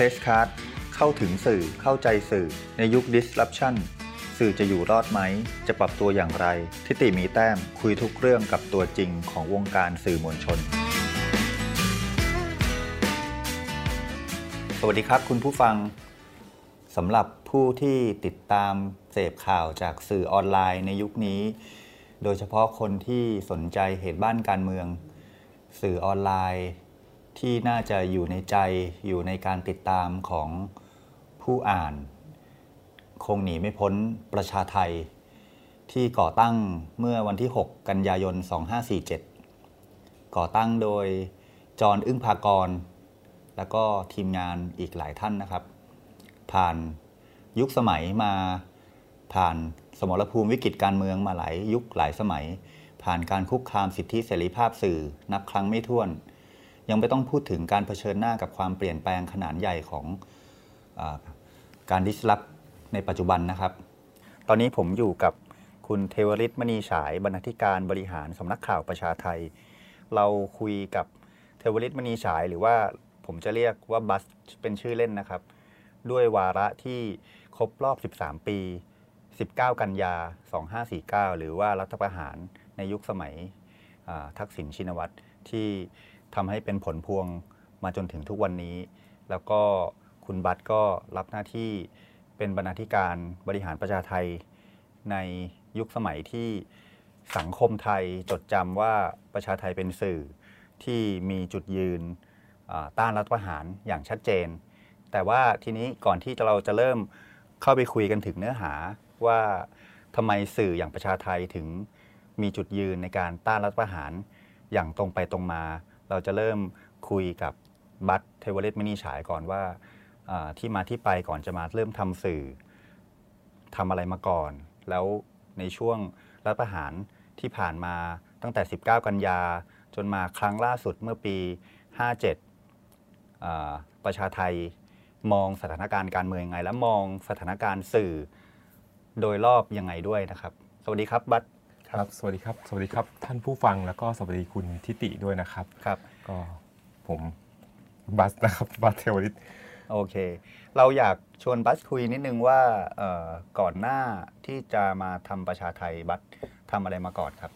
Press Card เข้าถึงสื่อเข้าใจสื่อในยุค Disruption สื่อจะอยู่รอดไหม จะปรับตัวอย่างไร ทิติมีแต้มคุยทุกเรื่องกับตัวจริงของวงการสื่อมวลชน สวัสดีครับคุณผู้ฟังสำหรับผู้ที่ติดตามเสพข่าวจากสื่อออนไลน์ในยุคนี้ โดยเฉพาะคนที่สนใจเหตุบ้านการเมือง สื่อออนไลน์ ที่น่าจะอยู่ในใจอยู่ในการติดตามของผู้อ่าน คงหนีไม่พ้นประชาไทย ที่ก่อตั้งเมื่อวันที่ 6 กันยายน 2547 ก่อตั้งโดยจอห์นอึ้งภากร แล้วก็ทีมงานอีกหลายท่านนะครับ ผ่านยุคสมัยมาผ่านสมรภูมิวิกฤตการเมืองมาหลายยุคหลายสมัย ผ่านการคุกคามสิทธิเสรีภาพสื่อนับครั้งไม่ถ้วน ยังไม่ต้องพูดถึงการเผชิญหน้ากับความเปลี่ยนแปลงขนาดใหญ่ของอการดิสลอฟในปัจจุบันนะครับ ตอนนี้ผมอยู่กับคุณเทวริศมณีฉายบรรณาธิการบริหารสำนักข่าวประชาไทย เราคุยกับเทวริศมณีฉายหรือว่าผมจะเรียกว่าบัสเป็นชื่อเล่นนะครับ ด้วยวาระที่ครบรอบ 13 ปี 19 กันยา 2549 หรือว่ารัฐประหารในยุคสมัยทักษิณชินวัตรที่ ทำให้เป็นผลพวงมาจนถึงทุกวันนี้ แล้วก็คุณบัตก็รับหน้าที่เป็นบรรณาธิการบริหารประชาไทย ในยุคสมัยที่สังคมไทยจดจำว่าประชาไทยเป็นสื่อที่มีจุดยืนต้านรัฐประหารอย่างชัดเจน แต่ว่าทีนี้ก่อนที่เราจะเริ่มเข้าไปคุยกันถึงเนื้อหาว่าทำไมสื่ออย่างประชาไทถึงมีจุดยืนในการต้านรัฐประหารอย่างตรงไปตรงมา เราจะเริ่มคุยกับบัสเทวฤทธิ์ มณีฉายก่อนว่าที่มาที่ไปก่อนจะมาเริ่มทำสื่อทำอะไรมาก่อน แล้วในช่วงรัฐประหารที่ผ่านมาตั้งแต่ 19 กันยา จนมาครั้งล่าสุดเมื่อปี 57 ประชาไทยมองสถานการณ์การเมืองยังไง และมองสถานการณ์สื่อโดยรอบยังไงด้วยนะครับ สวัสดีครับบัต ครับ สวัสดีครับ สวัสดีครับ ท่านผู้ฟังแล้วก็สวัสดีคุณทิติด้วยนะครับ ครับ ก็ผมบัสนะครับบัสเทวริตโอเค เราอยากชวนบัสคุยนิดนึงว่าเอ่อก่อนหน้าที่จะมาทำประชาไทยบัสทำอะไรมาก่อนครับ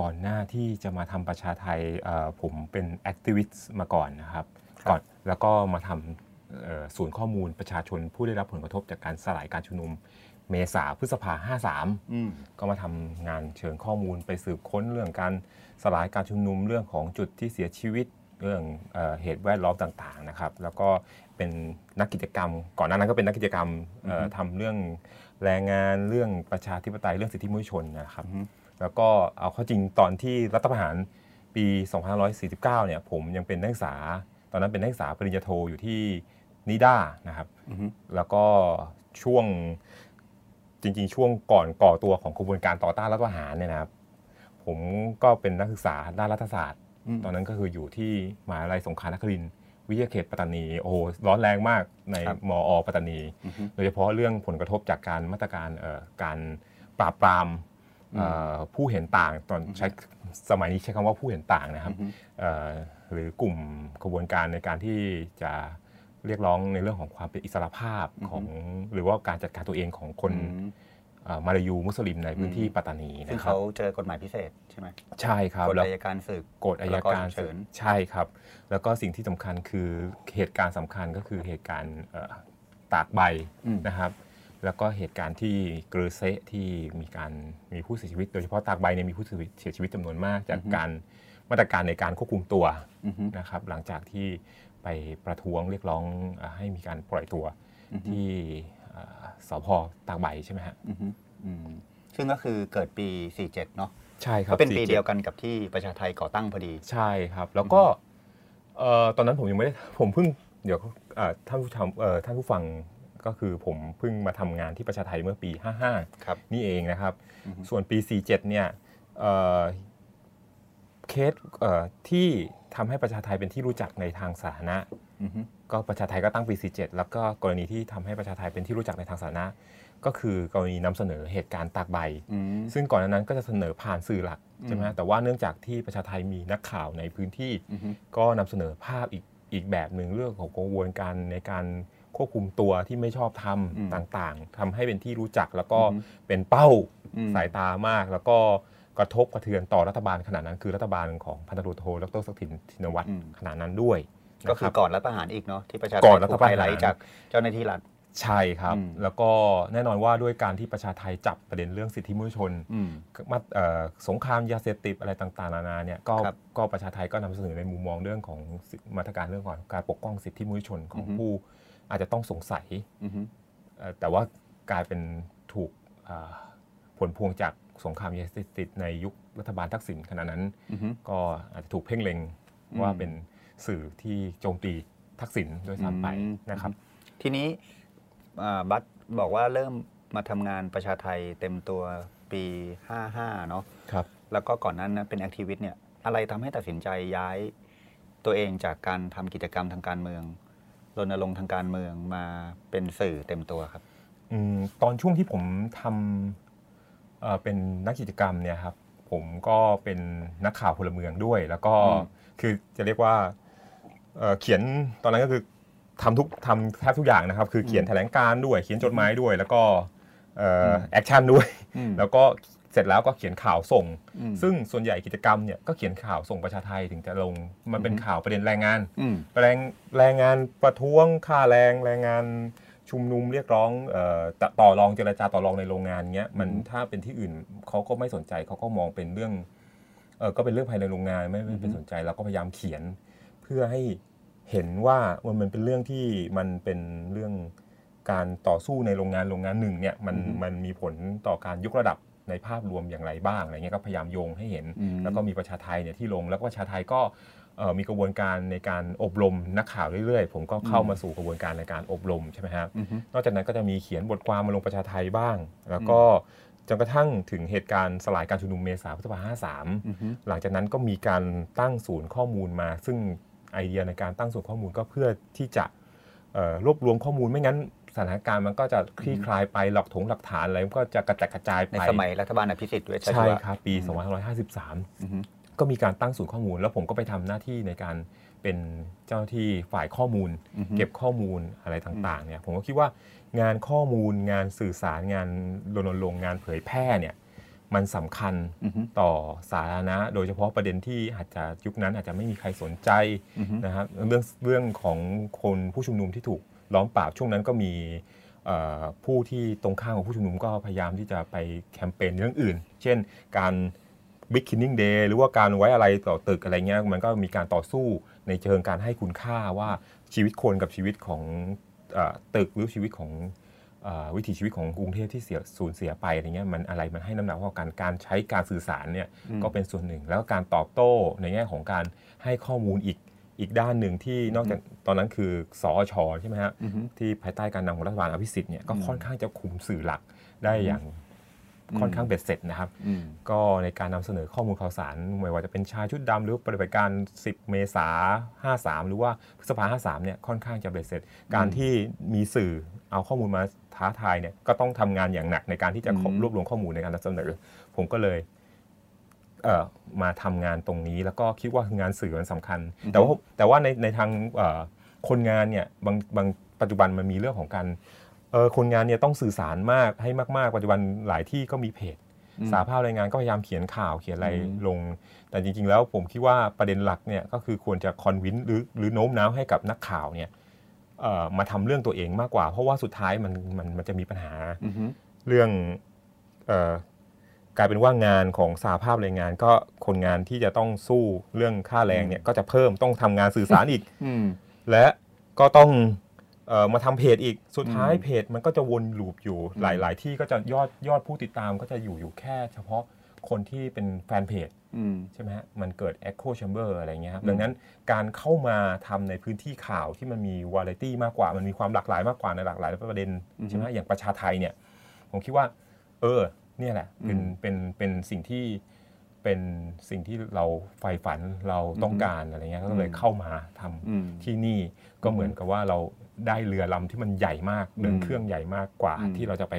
ก่อนหน้าที่จะมาทำประชาไทยเอ่อผมเป็นแอคทิวิสต์มาก่อนนะครับครับก่อนแล้วก็มาทำเอ่อศูนย์ข้อมูลประชาชนผู้ได้รับผลกระทบจากการสลายการชุมนุม เมษาพฤษภา53อืมก็มาทำงานเชิงข้อมูลไปสืบค้นเรื่องการสลายการชุมนุมเรื่องของจุดที่เสียชีวิตเรื่องเออเหตุแวดล้อมต่างๆนะครับ แล้วก็เป็นนักกิจกรรม ก่อนหน้านั้นก็เป็นนักกิจกรรมเอ่ออือฮึทำเรื่องแรงงานเรื่องประชาธิปไตยเรื่องสิทธิมนุษยชนนะครับอือฮึแล้วก็เอาเข้าจริงตอนที่รัฐประหารปี 2549 เนี่ยผมยังเป็นนักศึกษา ตอนนั้นเป็นนักศึกษาปริญญาโทอยู่ที่นิด้านะครับอือฮึแล้วก็ช่วง จริง ๆ ช่วงก่อนก่อตัวของกระบวนการต่อต้านรัฐประหารเนี่ยนะครับ ผมก็เป็นนักศึกษาด้านรัฐศาสตร์อืมตอนนั้นก็คืออยู่ที่มหาลัยสงขลานครินทร์วิทยาเขตปัตตานีโอ้โหร้อนแรงมากในครับมอปัตตานีอือฮึโดยเฉพาะเรื่องผลกระทบจากการมาตรการเอ่อการปราบปรามเอ่อผู้เห็นต่างตอนใช้สมัยนี้ใช้คำว่าผู้เห็นต่างนะครับอือฮึเอ่อหรือกลุ่มขบวนการในการที่จะ เรียกร้องในเรื่องของความเป็นอิสรภาพของหรือว่าการจัดการตัวเองของคนอืมเอ่อมาลายูมุสลิมในพื้นที่อืมปัตตานีซึ่งนะครัเขาบเจอกฎหมายพิเศษใช่ไหมใช่ครับกฎแล้วอัยการศึกกฎอายการพรกฉุกเฉินใช่ครับ แล้วก็สิ่งที่สำคัญคือเหตุการณ์สำคัญก็คือเหตุการณ์เอ่อตากใบอืมนะครับ แล้วก็เหตุการณ์ที่เกรอเซะที่มีการมีผู้เสียชีวิต โดยเฉพาะตากใบเนี่ยมีผู้เสียชีวิตจำนวนมาก จากการมาตรการในการควบคุมตัวอือฮึนะครับหลังจากที่ ไปประท้วงเรียกร้องเอ่อให้มีการปล่อยตัวอือฮึที่เอ่อสพตากใบใช่ไหมฮะอือฮึอืมซึ่งก็คือเกิดปี 47 เนาะใช่ครับก็เป็นปี47เดียวกันกับที่ประชาไทยก่อตั้งพอดี ใช่ครับ แล้วก็เอ่อตอนนั้นผมยังไม่ได้ผมเพิ่งเดี๋ยวเอ่อท่านผู้ชมเอ่อท่านผู้ฟังก็คือผมเพิ่งมาทำงานที่ประชาไทยเมื่อปี 55ครับนี่เองนะครับอือฮึส่วนปี 47 เนี่ยเอ่อเคสเอ่อที่ ทำให้ประชาไทยเป็นที่รู้จักในทางสาธารณะอือฮึก็ประชาไทยก็ตั้งปี 47 แล้วก็กรณีที่ทำให้ประชาไทยเป็นที่รู้จักในทางสาธารณะ ก็คือกรณีนำเสนอเหตุการณ์ตากใบอืมซึ่งก่อนหน้านั้นก็จะเสนอผ่านสื่อหลักใช่ไหมอืฮะมแต่ว่าเนื่องจากที่ประชาไทยมีนักข่าวในพื้นที่อือฮึก็นำเสนอภาพอีกอีกแบบหนึ่งเรื่องของกระบวนการในการควบคุมตัวที่ไม่ชอบทอืมำต่างๆทำให้เป็นที่รู้จักแล้วก็อือฮึเป็นเป้าอืมสายตามากแล้วก็ กระทบกระเทือนต่อรัฐบาลขณะนั้น คือรัฐบาลของพันตำรวจโทดรศักดิ์สินธินวัตรอืมขณะนั้นด้วยก็คือนะรับก่อนรัฐประหารอีกเนาะที่ประชาชนก่อนรัฐประหารถูไฮไลท์จากเจ้าหน้าที่รัฐใช่ครับอืมแล้วก็แน่นอนว่าด้วยการที่ประชาไทยจับประเด็นเรื่องสิทธิมนุษยชนอืมมาเอ่อสงครามยาเสพติดอะไรต่างๆนานาเนี่ยก็ครับก็ประชาไทยก็นำเสนอในมุมมองเรื่องของสิมาตรการเรื่องของการปกป้องสิทธิมนุษยชนของอือฮึผู้อาจจะต้องสงสัยอือฮึเอ่อแต่ว่ากลายเป็นถูกอ่าผลพวงจาก สงครามยาเสพติดในยุครัฐบาลทักษิณขณะนั้นอือฮึก็อาจจะถูกเพ่งเล็งว่าเป็นสื่อที่โจมตีทักษิณด้วยซ้ำไปอืมนะครับ ทีนี้อ่าบัตบอกว่าเริ่มมาทำงานประชาไทยเต็มตัวปี 55 เนาะครับ แล้วก็ก่อนนั้นนะเป็นแอคทิวิสต์เนี่ยอะไรทำให้ตัดสินใจย้ายตัวเองจากการทำกิจกรรมทางการเมืองรณรงค์ทางการเมืองมาเป็นสื่อเต็มตัวครับอืมตอนช่วงที่ผมทำ เอ่อเป็นนักกิจกรรมเนี่ยครับผมก็เป็นนักข่าวพลเมืองด้วย แล้วก็อืมคือจะเรียกว่าเอ่อเขียนตอนนั้นก็คือทำทุกทำแทบทุกอย่างนะครับ คือเขียนแถลงการณ์ด้วย เขียนจดหมายด้วย แล้วก็ action ด้วยอืมแล้วก็เสร็จแล้วก็เขียนข่าวส่งอืมซึ่งส่วนใหญ่กิจกรรมเนี่ยก็เขียนข่าวส่งประชาไทถึงจะลง มันเป็นอือฮึข่าวประเด็นแรงงานอืมแรงแรงงานประท้วงค่าแรงแรงงาน ชุมนุมเรียกร้องเอ่อตต่อรองเจรจาต่อรองในโรงงานเงี้ยมันอืมถ้าเป็นที่อื่นเขาก็ไม่สนใจเขาก็มองเป็นเรื่องเออก็เป็นเรื่องภายในโรงงานไม่ไม่เป็นสนใจเราก็พยายามเขียน เพื่อให้เห็นว่ามันมันเป็นเรื่องที่มันเป็นเรื่องการต่อสู้ในโรงงานโรงงานหนึ่งเนี่ยมันอือฮึมันมีผลต่อการยกระดับในภาพรวมอย่างไรบ้างอะไรเงี้ยก็พยายามโยงให้เห็นอืมแล้วก็มีประชาไทยเนี่ยที่ลงแล้วก็ประชาไทยก็เอ่อ มีกระบวนการในการอบรมนักข่าวเรื่อยๆ ผมก็เข้ามาสู่กระบวนการในการอบรมใช่ไหมครับอือฮึนอกจากนั้นก็จะมีเขียนบทความมาลงประชาไทยบ้าง แล้วก็จนกระทั่งถึงเหตุการณ์สลายการชุมนุมเมษาพฤษภาอือฮึ53หลังจากนั้นก็มีการตั้งศูนย์ข้อมูลมา ซึ่งไอเดียในการตั้งศูนย์ข้อมูลก็เพื่อที่จะเอ่อรวบรวมข้อมูลไม่งั้นสถานการณ์มันก็จะคลี่คลายไปหลักถงหลักฐานอะไรมันก็จะกระจัดกระจายในไปสมัยรัฐบาลอภิสิทธิ์เวชชใช่ชีวะครับปี 2553อือฮึ ก็มีการตั้งศูนย์ข้อมูล แล้วผมก็ไปทำหน้าที่ในการเป็นเจ้าหน้าที่ฝ่ายข้อมูลอือฮึเก็บข้อมูลอะไรต่างๆเนี่ยผมก็คิดว่างานข้อมูลงานสื่อสารงานรณรงค์งานเผยแพร่เนี่ยมันสำคัญอือฮึต่อสาธารณะ โดยเฉพาะประเด็นที่อาจจะยุคนั้นอาจจะไม่มีใครสนใจอือฮึนะครับเรื่องเรื่องของคนผู้ชุมนุมที่ถูกล้อมปราบช่วงนั้นก็มีเอ่อผู้ที่ตรงข้ามของผู้ชุมนุมก็พยายามที่จะไปแคมเปญเรื่องอื่น เช่นการ Big Killing Day หรือว่าการไว้อะไรต่อตึกอะไรเงี้ยมันก็มีการต่อสู้ในเชิงการให้คุณค่าว่าชีวิตคนกับชีวิตของเออตึกหรือชีวิตของเออวิถีชีวิตของกรุงเทพที่เสียสูญเสียไปอะไรเงี้ยมันอะไรมันให้น้ำหนักว่าการการใช้การสื่อสารเนี่ยอืมก็เป็นส่วนหนึ่ง แล้วก็การตอบโต้ในแง่ของการให้ข้อมูลอีกอีกด้านหนึ่งที่นอกจากตอนนั้นคือสอชใช่ไหมฮะอือฮึที่ภายใต้การนำของรัฐบาลอภิสิทธิ์เนี่ยก็อืมค่อนข้างจะคุมสื่อหลักได้อย่างอืม ค่อนข้างเบ็ดเสร็จนะครับอืมก็ในการนำเสนอข้อมูลข่าวสารไม่ว่าจะเป็นชายชุดดำหรือปฏิบัติการ 10 เมษา53 หรือว่าพฤษภา53เนี่ยค่อนข้างจะเบ็ดเสร็จ การที่มีสื่อเอาข้อมูลมาท้าทายเนี่ยก็ต้องทำงานอย่างหนักในการที่จะอืมรวบรวมข้อมูลในการนำเสนอ ผมก็เลยเอ่อมาทำงานตรงนี้แล้วก็คิดว่างานสื่อมันสำคัญ แต่ว่าแต่ว่าในในทางเอ่อคนงานเนี่ยบางบางปัจจุบันมันมีเรื่องของการเออคนงานเนี่ยต้องสื่อสารมากให้มากๆปัจจุบันหลายที่ก็มีเพจอืมสาภาพแรงงานก็พยายามเขียนข่าวเขียนอะไรอืมลง แต่จริง ๆ แล้วผมคิดว่าประเด็นหลักเนี่ยก็คือควรจะคอนวินหรือหรือโน้มน้าวให้กับนักข่าวเนี่ยเอ่อมาทำเรื่องตัวเองมากกว่า เพราะว่าสุดท้ายมันมันมันจะมีปัญหาอือฮึเรื่องเอ่อกลายเป็นว่างานของสาภาพแรงงานก็คนงานที่จะต้องสู้เรื่องค่าแรงเนี่ยก็จะเพิ่มต้องทำงานสื่อสารอีกอืมและก็ต้องเออ มาทำเพจอีกสุดท้ายอืมเพจมันก็จะวนลูปอยู่อืมหลาย ๆ ที่ก็จะยอดยอดผู้ติดตามก็จะอยู่อยู่แค่เฉพาะคนที่เป็นแฟนเพจอืมใช่ไหมฮะมันเกิด Echo Chamber อะไรเงี้ยครับอืมดังนั้นการเข้ามาทำในพื้นที่ข่าวที่มันมีวาไรตี้มากกว่า มันมีความหลากหลายมากกว่าในหลากหลายประเด็นใช่ไหมอย่างประชาไทยเนี่ยผมคิดว่า เออเนี่ยแหละเป็นอืมเป็นเป็นสิ่งที่เป็นสิ่งที่เราใฝ่ฝันเราต้องการอะไรเงี้ยก็เลยอืมเข้ามาทำอืมที่นี่ก็เหมือนกับว่าเรา ได้เรือลำที่มันใหญ่มากเดินอืมเครื่องใหญ่มากกว่าอืมที่เราจะไป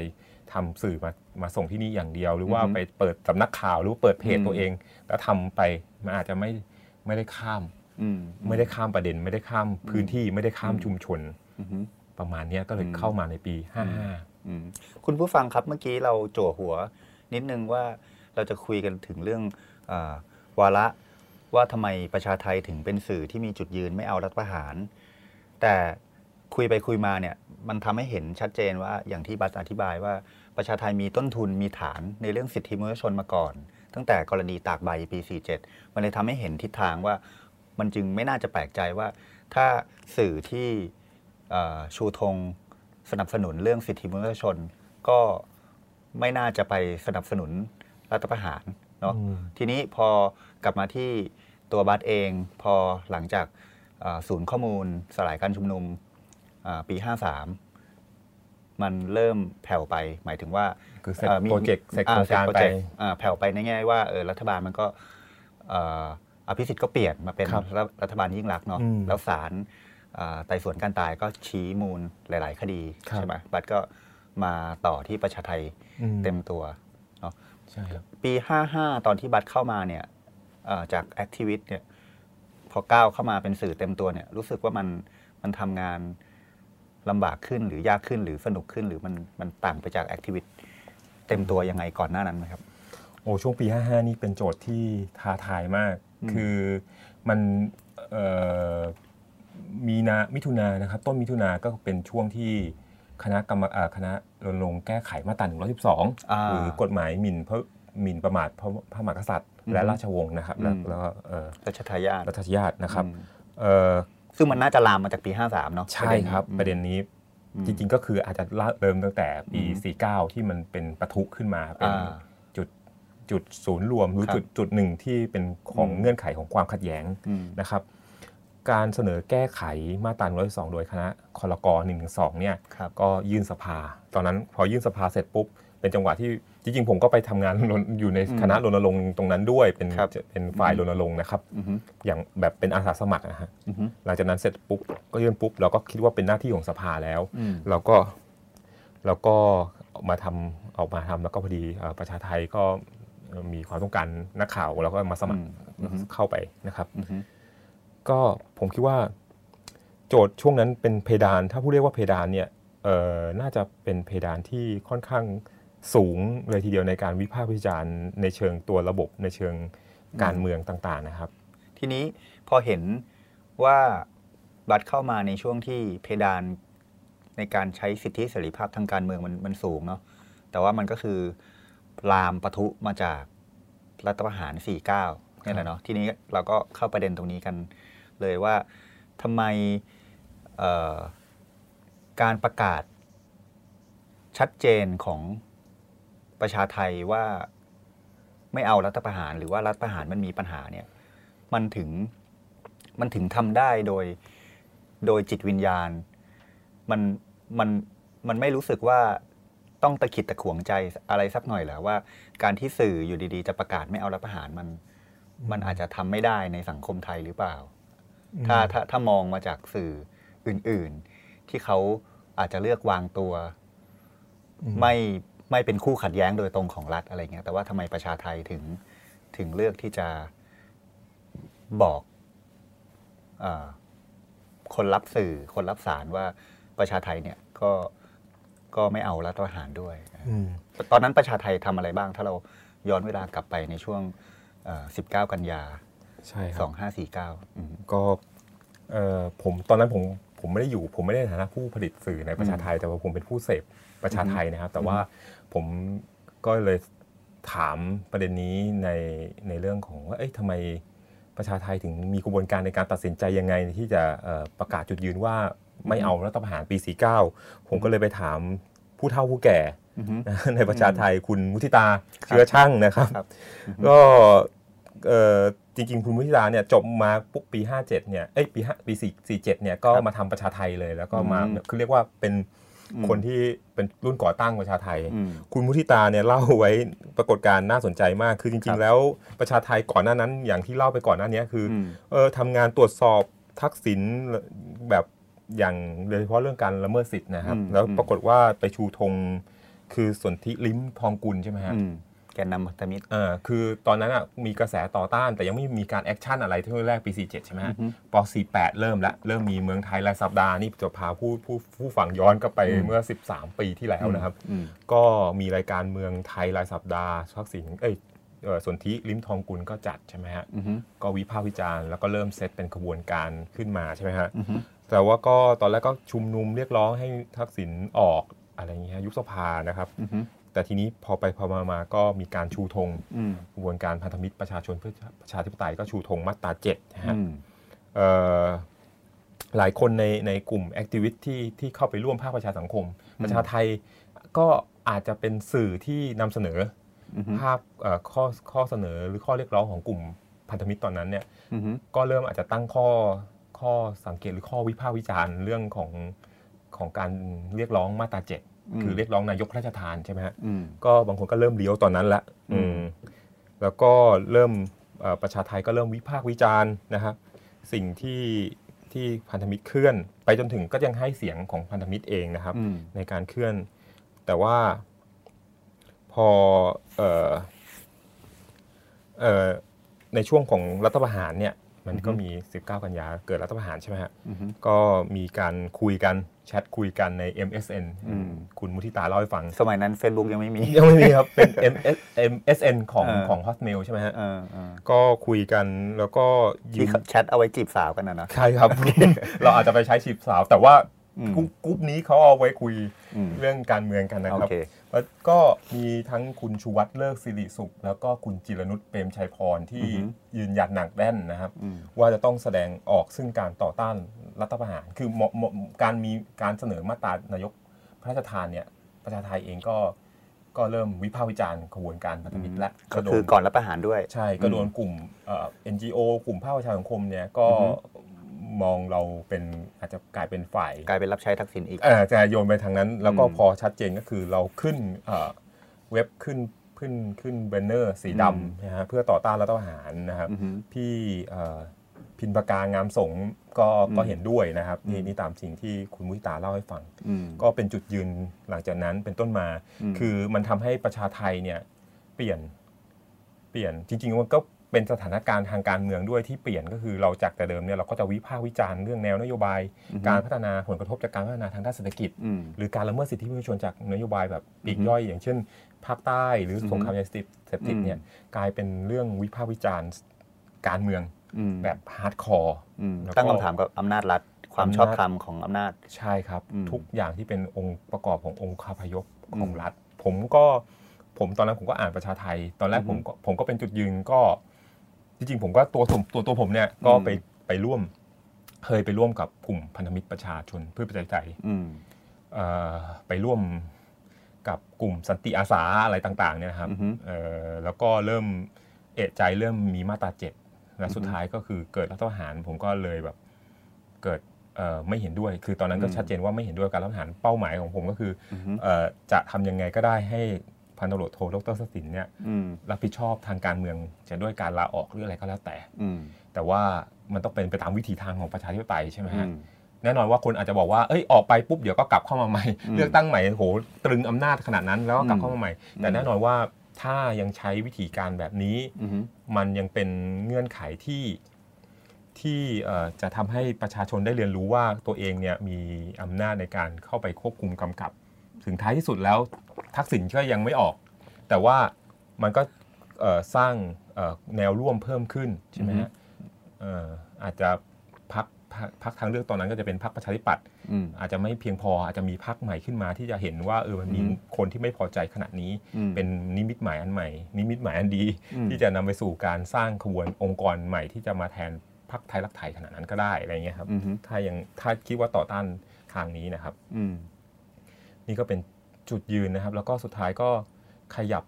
ทำสื่อมามาส่งที่นี่อย่างเดียว หรือว่าอือฮึไปเปิดสำนักข่าวหรือว่าเปิดเพจอืมตัวเอง แล้วทำไปมันอาจจะไม่ไม่ได้ข้ามอืมไม่ได้ข้ามประเด็น ไม่ได้ข้ามพื้นที่ไม่ได้ข้ามชุมชนอือฮึประมาณเนี้ยก็เลยอืมเข้ามาในปีอืมคุณผู้ฟังครับเมื่อกี้เราจั่วหัว นิดนึงว่าเราจะคุยกันถึงเรื่องอาวาระว่าทำไมประชาไทยถึงเป็นสื่อที่มีจุดยืนไม่เอารัฐประหาร แต่ คุยไปคุยมาเนี่ยมันทำให้เห็นชัดเจนว่าอย่างที่บัสอธิบายว่าประชาไทยมีต้นทุนมีฐานในเรื่องสิทธิมนุษยชนมาก่อน ตั้งแต่กรณีตากใบปี 47 มันเลยทำให้เห็นทิศทางว่ามันจึงไม่น่าจะแปลกใจว่า ถ้าสื่อที่เอ่อชูธงสนับสนุนเรื่องสิทธิมนุษยชน ก็ไม่น่าจะไปสนับสนุนรัฐประหารเนาะอืมทีนี้พอกลับมาที่ตัวบัสเอง พอหลังจากเอ่อศูนย์ข้อมูลสลายการชุมนุมอ่า ปี 53 มันเริ่มแผ่วไปหมายถึงว่าคือเสร็จอ่อมีโปรเจกต์เสร็จอ่โครงการเสจโปไปเจต์อ่าแผ่วไปในแง่ว่าเออรัฐบาลมันก็เอ่ออภิสิทธิ์ก็เปลี่ยนมาเป็นครับรัฐรัฐบาลยิ่งรักษณ์เนาะอืมแล้วศาลอ่าไต่สวนการตายก็ชี้มูลหลาย ๆ คดีครับใช่ไหมบัตรก็มาต่อที่ประชาไทยอืมเต็มตัวใช่ครับปี 55 ตอนที่บัสเข้ามาเนี่ยเอ่อจาก activist เนี่ยพอก้าวเข้ามาเป็นสื่อเต็มตัวเนี่ยรู้สึกว่ามันมันทำงาน ลำบากขึ้นหรือยากขึ้นหรือสนุกขึ้นหรือมันมันต่างไปจาก activist เต็มตัวยังไงก่อนหน้านั้นไหมครับ โอ้ช่วงปี 55 นี่เป็นโจทย์ที่ท้าทายมากอืมคือมันเอ่อมีนามิถุนานะครับ ต้นมิถุนาก็เป็นช่วงที่คณะกรรมอ่าคณะรณรงค์แก้ไขมาตรา112อ่าหรือกฎหมายหมิ่นพระหมิ่นประมาทพระพระมหากษัตริย์อืมและราชวงศ์นะครับ แล้วอืมแล้วก็เอ่อรัชทายาทรัชทายาทนะครับอืมเอ่อ ซึ่งมันน่าจะลามมาจากปี 53 เนาะใช่ครับ ประเด็นนี้อืมจริงๆก็คืออาจจะเริ่มตั้งแต่ปีอืม49 ที่มันเป็นปะทุขึ้นมาเป็นอ่าจุดจุดศูนย์รวมหรือครับจุดจุดหนึ่งที่เป็นของอืมเงื่อนไขของความขัดแย้งอืมนะครับ การเสนอแก้ไขมาตรา112โดยคณะคอรก112เนี่ยครับก็ยื่นสภา ตอนนั้นพอยื่นสภาเสร็จปุ๊บ เป็นจังหวะที่ จริงๆผมก็ไปทำงานรณอยู่ในอืมคณะรณรงค์ตรงนั้นด้วยเป็นครับเป็นฝ่ายอืมรณรงค์นะครับอือฮึอย่างแบบเป็นอาสาสมัครนะฮะอือฮึหลังจากนั้นเสร็จปุ๊บก็ยื่นปุ๊บเราก็คิดว่าเป็นหน้าที่ของสภาแล้วอืมเราก็เราก็ออกมาทำออกมาทำแล้วก็พอดีเอ่อประชาไทยก็เอ่อมีความต้องการนักข่าวเราก็มาสมัครอืมเข้าไปนะครับอือฮึก็ผมคิดว่าโจทย์ช่วงนั้นเป็นเพดาน ถ้าผู้เรียกว่าเพดานเนี่ยเอ่อน่าจะเป็นเพดานที่ค่อนข้าง สูงเลยทีเดียวในการวิพากษ์วิจารณ์ในเชิงตัวระบบในเชิงการเมืองต่างๆนะครับ ทีนี้พอเห็นว่าบัตรเข้ามาในช่วงที่เพดานในการใช้สิทธิเสรีภาพทางการเมืองมันมันสูงเนาะแต่ว่ามันก็คือลามปะทุมาจากรัฐประหาร 49นี่แหละเนาะทีนี้เราก็เข้าประเด็นตรงนี้กันเลยว่าทำไมเอ่อการประกาศชัดเจนของ ประชาไทยว่าไม่เอารัฐประหารหรือว่ารัฐประหารมันมีปัญหาเนี่ย มันถึงมันถึงทำได้โดยโดยจิตวิญญาณ มันมันมันไม่รู้สึกว่าต้องตะขิดตะขวงใจอะไรสักหน่อยเหรอว่า การที่สื่ออยู่ดีๆ จะประกาศไม่เอารัฐประหารมันมันอาจจะทำไม่ได้ในสังคมไทยหรือเปล่า ถ้าถ้าถ้ามองมาจากสื่ออื่น ๆ ที่เขาอาจจะเลือกวางตัวอืมไม่ ไม่เป็นคู่ขัดแย้งโดยตรงของรัฐอะไรเงี้ยแต่ว่าทำไมประชาไทยถึงถึงเลือกที่จะบอกเออคนรับสื่อคนรับสารว่าประชาไทยเนี่ยก็ก็ไม่เอารัฐประหารด้วยอืมตอนนั้นประชาไทยทำอะไรบ้าง ถ้าเราย้อนเวลากลับไปในช่วงเอ่อ19 กันยาใช่ครับ2549อืมก็เอ่อผมตอนนั้นผมผมไม่ได้อยู่ ผมไม่ได้ในฐานะผู้ผลิตสื่อในประชาไทย แต่ว่าผมเป็นผู้เสพ ประชาไทยนะครับ แต่ว่าผมก็เลยถามประเด็นนี้ในในเรื่องของว่าเอ๊ะทำไมประชาไทยถึงมีกระบวนการในการตัดสินใจยังไงที่จะเอ่อประกาศจุดยืนว่าไม่เอารัฐประหารปี 49 ผมก็เลยไปถามผู้เฒ่าผู้แก่อือฮึนะในประชาไทยคุณมุทิตาเชื้อช่างนะครับครับก็เอ่อจริงๆ คุณมุทิตาเนี่ยจบมาปุ๊บปี 57 เนี่ยเอ้ยปี5ปี4 47เนี่ยก็ครับมาทำประชาไทยเลย แล้วก็มาอืมคือเรียกว่าเป็นอืม คนที่เป็นรุ่นก่อตั้งประชาไทยอืมคุณมุทิตาเนี่ยเล่าไว้ปรากฏการณ์น่าสนใจมาก คือครับจริงๆแล้วประชาไทก่อนหน้านั้นอย่างที่เล่าไปก่อนหน้านี้คือออืมเออทำงานตรวจสอบทักษิณแบบอย่างโดยเฉพาะเรื่องการละเมิดสิทธิ์นะครับอืมแล้วอืมปรากฏว่าไปชูธงคือสนธิลิ้มทองกุลใช่ไหมฮะอืม แกนนำพันธมิตรเออคือตอนนั้นอะมีกระแสต่อต้านแต่ยังไม่มีการ action อะไรที่แรกปี 47 ใช่ไหมฮะอือฮึพอ48 เริ่มละเริ่มมีเมืองไทยรายสัปดาห์นี่จะพาผู้ผู้ผู้ฟังย้อนกลับไปอืมเมื่อ 13 ปีที่แล้วนะครับ อืม ก็มีรายการเมืองไทยรายสัปดาห์ทักษิณเอ้ยเอ่อสนธิลิมทองกุลก็จัดใช่ไหมฮะ อือฮึ ก็วิพากษ์วิจารณ์แล้วก็เริ่มเซตเป็นขบวนการขึ้นมาใช่ไหมฮะอือฮึแต่ว่าก็ตอนแรกก็ชุมนุมเรียกร้องให้ทักษิณออกอะไรอย่างเงี้ยยุบสภานะครับ อือฮึ แต่ทีนี้พอไปพอมามาก็มีการชูธงอืมกระบวนการพันธมิตรประชาชนเพื่อประชาธิปไตยก็ชูธงมาตราเจ็ดนะฮะอืมเอ่อหลายคนในในกลุ่ม activist ที่ที่เข้าไปร่วมภาคประชาสังคม ประชาไทก็อาจจะเป็นสื่อที่นำเสนออือฮึภาพเอ่อข้อข้อเสนอหรือข้อเรียกร้องของกลุ่มพันธมิตรตอนนั้นเนี่ยอือฮึก็เริ่มอาจจะตั้งข้อข้อสังเกตหรือข้อวิพากษ์วิจารณ์เรื่องของของการเรียกร้องมาตราเจ็ด คือเรียกร้องนายกพระราชทานใช่ไหมฮะอืมก็บางคนก็เริ่มเลี้ยวตอนนั้นละอืมอืมแล้วก็เริ่มเอ่อประชาไทยก็เริ่มวิพากษ์วิจารณ์นะครับสิ่งที่ที่พันธมิตรเคลื่อน ไปจนถึงก็ยังให้เสียงของพันธมิตรเองนะครับอืมในการเคลื่อน แต่ว่าพอเอ่อเอ่อในช่วงของรัฐประหารเนี่ย มันก็มี 19 กันยาเกิดรัฐประหารใช่ไหมฮะอือฮึก็มีการคุยกันแชทคุยกันใน MSN อืมคุณมุทิตาเล่าให้ฟัง สมัยนั้น Facebook ยังไม่มี ยังไม่มีครับ เป็น MS MSN ของเออของ Hotmail ใช่ไหมฮะเออเออก็คุยกันแล้วก็ยืที่นแชทเอาไว้จีบสาวกันนะเนอะใช่ครับ เราอาจจะไปใช้ชีพสาวแต่ว่าอืมกรุ๊ปกรุ๊ปนี้เขาเอาไว้คุยอืมเรื่องการเมืองกันนะโอครับเค แล้วก็มีทั้งคุณชูวัตรเลิกสิริสุข แล้วก็คุณจิรนุชเปรมชัยพรที่อือฮึยืนหยัดหนักแน่นนะครับอืมว่าจะต้องแสดงออกซึ่งการต่อต้านรัฐประหาร คือเหมาะเหมาะการมีการเสนอมาตรานายกพระราชทานเนี่ยประชาไทยเองก็ก็เริ่มวิพากษ์วิจารณ์ขบวนการพันธมิตรและก็โดคือนก่อนรับประหารด้วย ใช่ก็โดนกลุ่มเอ่อ NGO กลุ่มภาคประชาสังคมเนี่ยก็อือฮึ มองเราเป็นอาจจะกลายเป็นฝ่าย กลายเป็นรับใช้ทักษิณอีกเออจะโยนไปทางนั้น แล้วก็อืมพอชัดเจนก็คือเราขึ้นเอ่อเว็บขึ้นขึ้นขึ้นแบนเนอร์สีอืมดำนะฮะเพื่อต่อต้านรัฐประหารนะครับอือฮึพี่เอ่อพินปากางามสงฆ์ก็อืมก็เห็นด้วยนะครับนี่อืมนี่ตามสิ่งที่คุณมุทิตาเล่าให้ฟังอืมก็เป็นจุดยืนหลังจากนั้นเป็นต้นมาอืมคือมันทำให้ประชาไทยเนี่ยเปลี่ยนเปลี่ยนจริงๆมันก็ เป็นสถานการณ์ทางการเมืองด้วยที่เปลี่ยนก็คือเราจากแต่เดิมเนี่ยเราก็จะวิพากษ์วิจารณ์เรื่องแนวนโยบายอือฮึการพัฒนาผลกระทบจากการพัฒนาทางด้านเศรษฐกิจอืมหรือการละเมิดสิทธิมนุษยชนจากนโยบายแบบปลีกอือฮึย่อย อย่างเช่น ภาคใต้หรือสงครามอือฮึยาเสพติดเสพติดเนี่ยอืกลายเป็นเรื่องวิพากษ์วิจารณ์การเมืองอืมแบบ hardcore อืมแล้วก็ตั้งคำถามกับอำนาจรัฐความอำนาจชอบธรรมของอำนาจใช่ครับอืมทุกอย่างที่เป็นองค์ประกอบขององค์คาพยพของอืมรัฐ ผมก็ผมตอนนั้นผมก็อ่านประชาไท ตอนแรกอือฮึผมก็ผมก็เป็นจุดยืนก็ จริงๆผมก็ตัวผมตัวตัวผมเนี่ยก็อืมไปไปร่วม เคยไปร่วมกับกลุ่มพันธมิตรประชาชนเพื่อประชาธิปไตยอืมเอ่อไปร่วมกับกลุ่มสันติอาสาอะไรต่างๆเนี่ยนะครับอือฮึเอ่อแล้วก็เริ่มเอะใจเริ่มมีมาตราเจ็ดและสุดอือฮึท้ายก็คือเกิดรัฐประหารผมก็เลยแบบเกิดเอ่อไม่เห็นด้วย คือตอนนั้นก็อืมชัดเจนว่าไม่เห็นด้วยกับการรัฐประหารเป้าหมายของผมก็คืออือฮึเอ่อจะทำยังไงก็ได้ให้ พันตำรวจโทดรสศินเนี่ยอืมรับผิดชอบทางการเมืองจะด้วยการลาออกหรืออะไรก็แล้วแต่อืมแต่ว่ามันต้องเป็นไปตามวิถีทางของประชาธิปไตยใช่ไหมอืฮะมแน่นอนว่าคนอาจจะบอกว่าเอ้ยออกไปปุ๊บเดี๋ยวก็กลับเข้ามาใหม่อืมเลือกตั้งใหม่โหตรึงอำนาจขนาดนั้นแล้วก็กลับอืมเข้ามาใหม่ แต่อืมแน่นอนว่าถ้ายังใช้วิธีการแบบนี้อือฮึมันยังเป็นเงื่อนไขที่ที่เอ่อจะทำให้ประชาชนได้เรียนรู้ว่าตัวเองเนี่ยมีอำนาจในการเข้าไปควบคุมกำกับ ถึงท้ายที่สุดแล้ว ทักษิณก็ยังไม่ออก แต่ว่ามันก็เอ่อสร้างเอ่อแนวร่วมเพิ่มขึ้นใช่ไหมฮะเอ่ออาจจะพักพักพักทางเลือกตอนนั้นก็จะเป็นพักประชาธิปัตย์อืมอาจจะไม่เพียงพออาจจะมีพักใหม่ขึ้นมาที่จะเห็นว่าเออมันมีอืมคนที่ไม่พอใจขนาดนี้อืมเป็นนิมิตหมายอันใหม่ นิมิตหมายอันดีอืมที่จะนำไปสู่การสร้างขบวนองค์กรใหม่ที่จะมาแทนพักไทยรักไทยขนาดนั้นก็ได้อะไรเงี้ยครับอือฮึถ้ายังถ้าคิดว่าต่อต้านทางนี้นะครับอืมนี่ก็เป็น จุดยืนนะครับ แล้วก็สุดท้ายก็ขยับ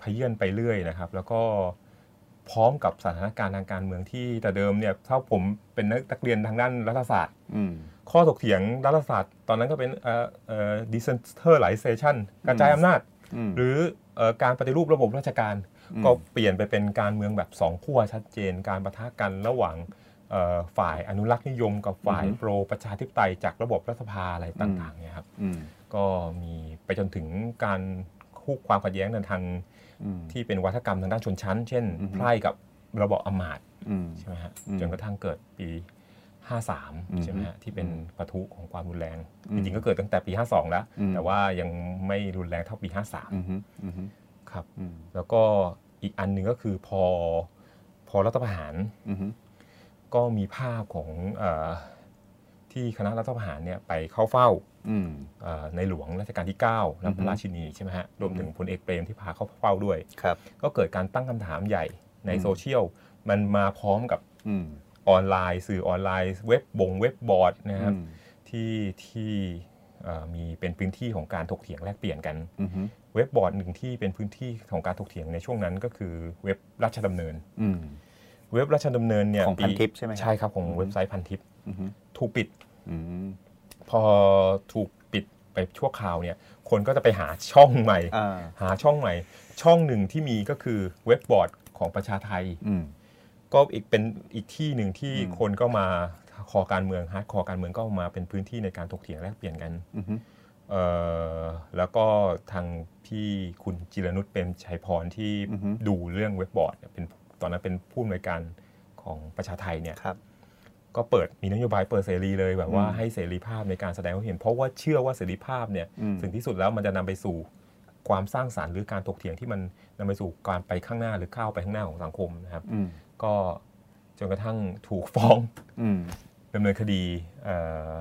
พเยื่อนไปเรื่อยนะครับ แล้วก็พร้อมกับสถานการณ์ทางการเมืองที่แต่เดิมเนี่ยถ้าผมเป็นนักเรียนทางด้านรัฐศาสตร์อืมข้อถกเถียงรัฐศาสตร์ ตอนนั้นก็เป็นเอ่อเอ่อ decentralization กระจายอำนาจอืมหรือเอ่อการปฏิรูประบบราชการอืมก็เปลี่ยนไปเป็นการเมืองแบบสองขั้วชัดเจน การประทะกันระหว่างเอ่อฝ่ายอนุรักษ์นิยม กับฝ่ายอือฮึโปรประชาธิปไตยจากระบบรัฐสภาอะไรต่างๆเนี่ยครับอืม ก็มีไปจนถึงการคู่ความขัดแย้งในทางอืมที่เป็นวัฒกรรมทางด้านชนชั้น เช่นอือฮึไพร่กับระบอบอำมาตย์อืมใช่ไหมฮะอืมจนกระทั่งเกิดปีอืม53 ใช่ไหมฮะที่เป็นปะทุของความรุนแรงอืจมริงๆก็เกิดตั้งแต่ปี 52 แล้วอืมแต่ว่ายังไม่รุนแรงเท่าปีอืมฮึอืมฮึ53 ครับอืมแล้วก็อีกอันหนึ่งก็คือพอพอรัฐประหารอืมฮึก็มีภาพของเออที่คณะรัฐประหารเนี่ยไปเข้าเฝ้าอืมเอ่อ ในหลวงรัชกาลที่ 9และอือฮึพระราชินีใช่ไหมฮะรวมถึงพลเอกเปรมที่พาเข้าเฝ้าด้วยครับก็เกิดการตั้งคำถามใหญ่ในอืมโซเชียล มันมาพร้อมกับอืมออนไลน์สื่อออนไลน์เว็บบงเว็บบอร์ดนะครับอืมที่ที่เอ่อมีเป็นพื้นที่ของการถกเถียงแลกเปลี่ยนกันอืมฮึเว็บบอร์ดหนึ่งที่เป็นพื้นที่ของการถกเถียงในช่วงนั้นก็คือเว็บราชดำเนินอืมเว็บราชดำเนินเนี่ยของพันทิปใช่ไหมครับใช่ครับของอืมเว็บไซต์พันทิปอืมฮึถูกปิดอืม พอถูกปิดไปชั่วคราวเนี่ยคนก็จะไปหาช่องใหม่อ่าหาช่องใหม่ ช่องหนึ่งที่มีก็คือเว็บบอร์ดของประชาไทอืมก็อีกเป็นอีกที่หนึ่งที่อืมคนก็มาคอการเมือง hardcore การเมืองก็มาเป็นพื้นที่ในการถกเถียงแลกเปลี่ยนกันอืมฮึเอ่อแล้วก็ทางพี่คุณจีรนุชเปรมชัยพรที่อือฮึดูเรื่องเว็บบอร์ดเนี่ยเป็นตอนนั้นเป็นผู้อำนวยการของประชาไทเนี่ยครับ ก็เปิดมีนโยบายเปิดเสรีเลยแบบว่าอืมให้เสรีภาพในการแสดงความเห็น เพราะว่าเชื่อว่าเสรีภาพเนี่ยอืมถึงที่สุดแล้วมันจะนำไปสู่ความสร้างสารรค์หรือการถกเถียงที่มันนำไปสู่การไปข้างหน้าหรือก้าวไปข้างหน้าของสังคมนะครับอืมก็จนกระทั่งถูกฟ้องอืมดำเนินคดีเอ่อ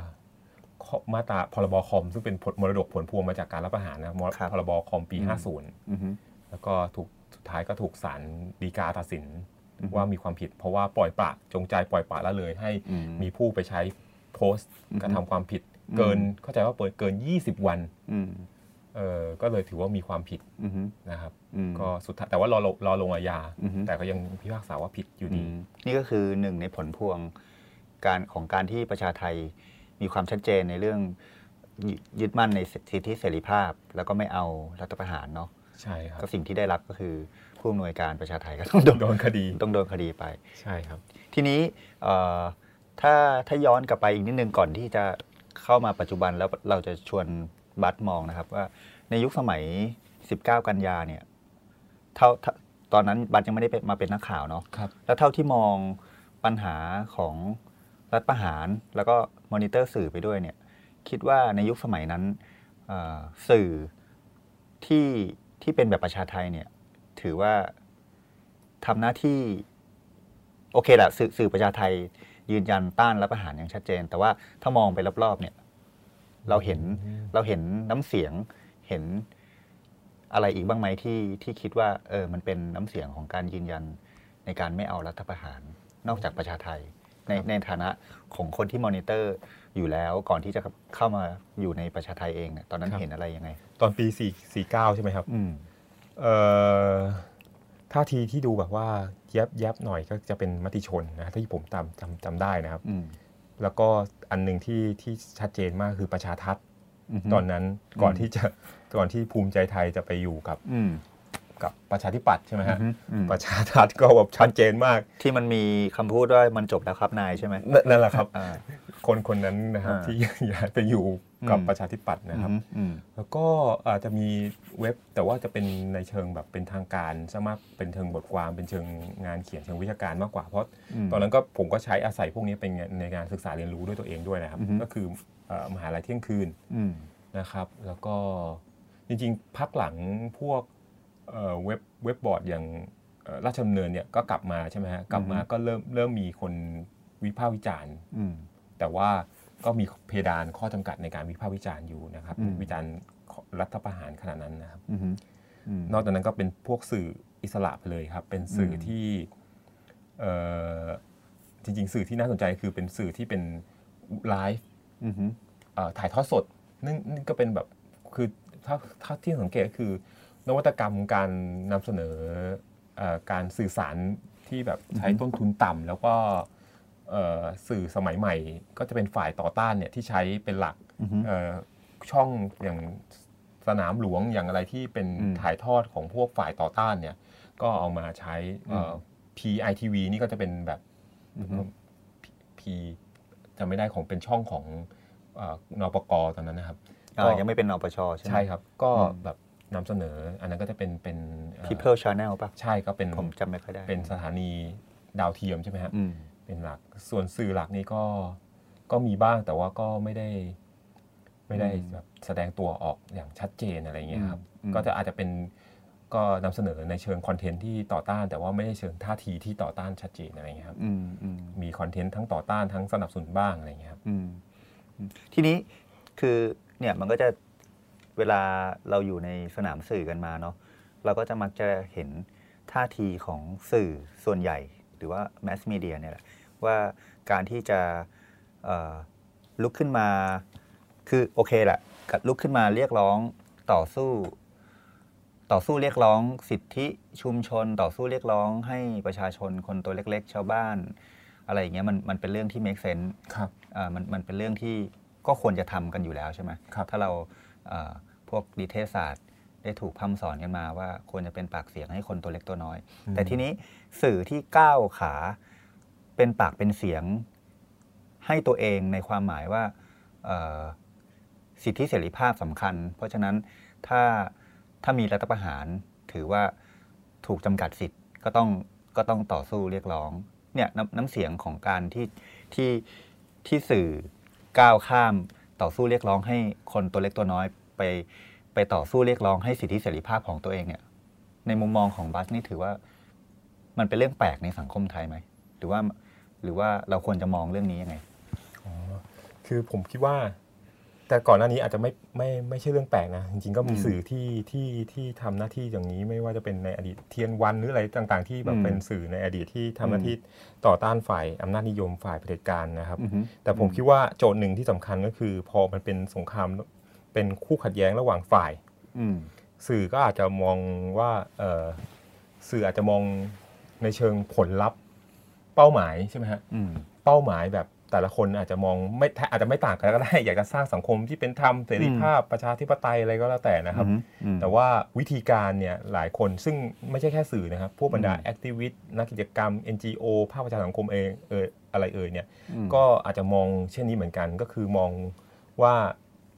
ข้อมาตราพรบคอม ซึ่งเป็นผลมรดกผลพวงมาจากการรัฐประหารนะมรครับพรบคอมปีอืม50อืมฮึแล้วก็ถูกสุดท้ายก็ถูกศาลฎีกาตัดสินอือฮึ ว่ามีความผิด เพราะว่าปล่อยปละจงใจปล่อยปละละเลยให้อืมมีผู้ไปใช้โพสต์อือฮึกระทำความผิดอืมเกินเข้าใจว่าเปิดเกิน 20 วันอืมเออก็เลยถือว่ามีความผิดอืมฮึนะครับอืมก็สุดท้ายแต่ว่ารอลงรอลงอาญาอือฮึแต่ก็ยังพิพากษาว่าผิดอยู่อืดีมนี่ก็คือหนึ่งในผลพวงการของการที่ประชาไทยมีความชัดเจนในเรื่องยึยึดมั่นในสิทธิเสรีภาพ แล้วก็ไม่เอารัฐประหารเนาะใช่ครับก็สิ่งที่ได้รับก็คือ ผู้อำนวยการประชาไทยก็ต้องโดนโดนคดีต้องโดนคดีไป ใช่ครับ ทีนี้เอ่อถ้าถ้าย้อนกลับไปอีกนิดนึงก่อนที่จะเข้ามาปัจจุบันแล้วเราจะชวนบัตมองนะครับว่าในยุคสมัย 19 กันยาเนี่ยเท่าเท่าตอนนั้นบัตยังไม่ได้เป็นมาเป็นนักข่าวเนาะครับแล้วเท่าที่มองปัญหาของรัฐประหารแล้วก็มอนิเตอร์สื่อไปด้วยเนี่ยคิดว่าในยุคสมัยนั้นเอ่อสื่อที่ที่เป็นแบบประชาไทยเนี่ย ถือว่าทำหน้าที่ โอเคแหละสื่อสื่อประชาไทย ยืนยันต้านรัฐประหารอย่างชัดเจน แต่ว่าถ้ามองไปรอบๆเนี่ย เราเห็นเราเห็นน้ำเสียงเห็นอะไรอีกบ้างไหมที่ที่คิดว่า เออมันเป็นน้ำเสียงของการยืนยันในการไม่เอารัฐประหาร นอกจากประชาไทย ในในฐานะของคนที่มอนิเตอร์อยู่แล้วก่อนที่จะเข้ามาอยู่ในประชาไทยเองเนี่ยตอนนั้นครับเห็นอะไรยังไง ตอนปี4 49ใช่ไหมครับอืมเอ่อ ท่าทีที่ดูแบบว่าแยบแยบหน่อยก็จะเป็นมติชนนะที่ผมจำจำจำได้นะครับอืมแล้วก็อันหนึ่งที่ที่ชัดเจนมากคือประชาทัศน์มตอนนั้นก่อนอืมที่จะก่อนที่ภูมิใจไทยจะไปอยู่กับอืมกับประชาธิปัตย์ใช่ไหมฮะอืมอืมประชาทัศน์ก็แบบชัดเจนมาก ที่มันมีคำพูดว่ามันจบแล้วครับนายใช่ไหมนั่นนั่นแหละครับอ่าคนคนนั้นนะครับอ่าที่ย้ายไปอยู่ กับอืมประชาธิปัตย์นะครับอืมอืมแล้วก็อาจจะมีเว็บแต่ว่าจะเป็นในเชิงแบบเป็นทางการซะมากเป็นเชิงบทความเป็นเชิงงานเขียนเชิงวิชาการมากกว่าเพราะอืมตอนนั้นก็ผมก็ใช้อาศัยพวกนี้เป็นในการศึกษาเรียนรู้ด้วยตัวเองด้วยนะครับอือฮึก็คือเอ่อมหาลัยเที่ยงคืนอืมนะครับ แล้วก็จริงๆ พักหลังพวกเอ่อเว็บเว็บบอร์ดอย่างเอ่อราชดำเนินเนี่ยก็กลับมาใช่ไหมฮะกลับมาอือฮึก็เริ่มเริ่มมีคนวิพากษ์วิจารณ์อืมแต่ว่า ก็มีเพดานข้อจำกัดในการวิพากษ์วิจารณ์อยู่นะครับอืมวิจารณ์รัฐประหารขนาดนั้นนะครับอืมอืมนอกจากนั้นก็เป็นพวกสื่ออิสระไปเลยครับ เป็นสื่ออมที่เอ่อจริงๆ สื่อที่น่าสนใจคือเป็นสื่อที่เป็นไลฟ์อืมเอ่อถ่ายทอดสดนั่นนั่นก็เป็นแบบคือถ้าถ้าที่สังเกตก็คือนวัตกรรมการนำเสนอเออการสื่อสารที่แบบใช้ต้นทุนต่ำแล้วก็เอ่อ สื่อสมัยใหม่ ก็จะเป็นฝ่ายต่อต้านเนี่ยที่ใช้เป็นหลักอืมเอ่อช่องอย่างสนามหลวงอย่างอะไรที่เป็นอืมถ่ายทอดของพวกฝ่ายต่อต้านเนี่ย ก็เอามาใช้เอ่อ PITV นี่ก็จะเป็นแบบอืม P จะไม่ได้ของเป็นช่องของเอ่อนปกตอนนั้นนะครับอ่ายังไม่เป็นนปชใช่ไหมใช่ครับ ก็อืมแบบนำเสนอ อันนั้นก็จะเป็นเป็นเอ่อ People Channel ป่ะ ใช่ก็เป็นผมจำไม่ค่อยได้ เป็นสถานีดาวเทียมใช่ไหมฮะอืม เป็นหลัก ส่วนสื่อหลักนี่ก็ก็มีบ้างแต่ว่าก็ไม่ได้ ไม่ได้อืมแบบแสดงตัวออกอย่างชัดเจนอะไรอย่างเงี้ยครับอืมก็จะอาจจะเป็นก็นำเสนอในเชิงคอนเทนต์ที่ต่อต้าน แต่ว่าไม่ได้เชิงท่าทีที่ต่อต้านชัดเจนอะไรอย่างเงี้ยครับอืมอืมมีคอนเทนต์ทั้งต่อต้านทั้งสนับสนุนบ้างอะไรอย่างเงี้ยครับอืมอืมทีนี้คือเนี่ยมันก็จะเวลาเราอยู่ในสนามสื่อกันมาเนาะเราก็จะมักจะเห็นท่าทีของสื่อส่วนใหญ่ หรือว่าแมสมีเดียเนี่ยแหละ ว่าการที่จะเอ่อลุกขึ้นมา คือโอเคแหละลุกขึ้นมาเรียกร้องต่อสู้ ต่อสู้เรียกร้องสิทธิชุมชน ต่อสู้เรียกร้องให้ประชาชนคนตัวเล็ก ๆ ชาวบ้าน อะไรอย่างเงี้ยมันมันเป็นเรื่องที่ make sense ครับอ่ามันมันเป็นเรื่องที่ก็ควรจะทำกันอยู่แล้วใช่ไหมครับถ้าเราเอ่อพวกดิเทศศาสตร์ได้ถูกพร่ำสอนกันมาว่าควรจะเป็นปากเสียงให้คนตัวเล็กตัวน้อย แต่ทีนี้สื่อที่ก้าวขา เป็นปากเป็นเสียงให้ตัวเองในความหมายว่าสิทธิเสรีภาพสำคัญ เพราะฉะนั้นถ้าถ้ามีรัฐประหารถือว่าถูกจำกัดสิทธิ์ก็ต้องก็ต้องต่อสู้เรียกร้องเนี่ยนน้ำเสียงของการที่ที่ที่สื่อก้าวข้ามต่อสู้เรียกร้องให้คนตัวเล็กตัวน้อยไปไปต่อสู้เรียกร้องให้สิทธิเสรีภาพของตัวเองเนี่ยในมุมมองของบัสนี่ถือว่า มันเป็นเรื่องแปลกในสังคมไทยไหมหรือว่า หรือว่าเราควรจะมองเรื่องนี้ยังไงอ๋อคือผมคิดว่า แต่ก่อนหน้านี้อาจจะไม่ไม่ไม่ใช่เรื่องแปลกนะ จริงๆก็มีอืมสื่อที่ที่ที่ทำหน้าที่อย่างนี้ไม่ว่าจะเป็นในอดีตเทียนวันหรืออะไรต่างๆ ที่แบอืบมเป็นสื่อในอดีตที่ทำหน้าที่ต่อต้านฝ่ายอำนาจนิยมฝ่ายเผด็จการนะครับอือฮึแต่ผมคิดว่าโจทย์หนึ่งที่สำคัญก็คือ พอมันเป็นสงครามเป็นคู่ขัดแย้งระหว่างฝ่ายอืมสื่อก็อาจจะมองว่าเอ่อสื่ออาจจะมองในเชิงผลลัพธ์ เป้าหมายใช่ไหมฮะอืมเป้าหมายแบบแต่ละคนอาจจะมองไม่แทอาจจะไม่ต่างกันก็ได้ อยากจะสร้างสังคมที่เป็นธรรมเสรีภาพประชาธิปไตยอะไรก็แล้วแต่นะครับอืมแต่ว่าวิธีการเนี่ยหลายคนซึ่งไม่ใช่แค่สื่อนะครับ พวกบรรดาอืม activist นักกิจกรรม NGO ภาคประชาสังคมเองเอออะไรเอ่ยเนี่ยอืมก็อาจจะมองเช่นนี้เหมือนกันก็คือมองว่า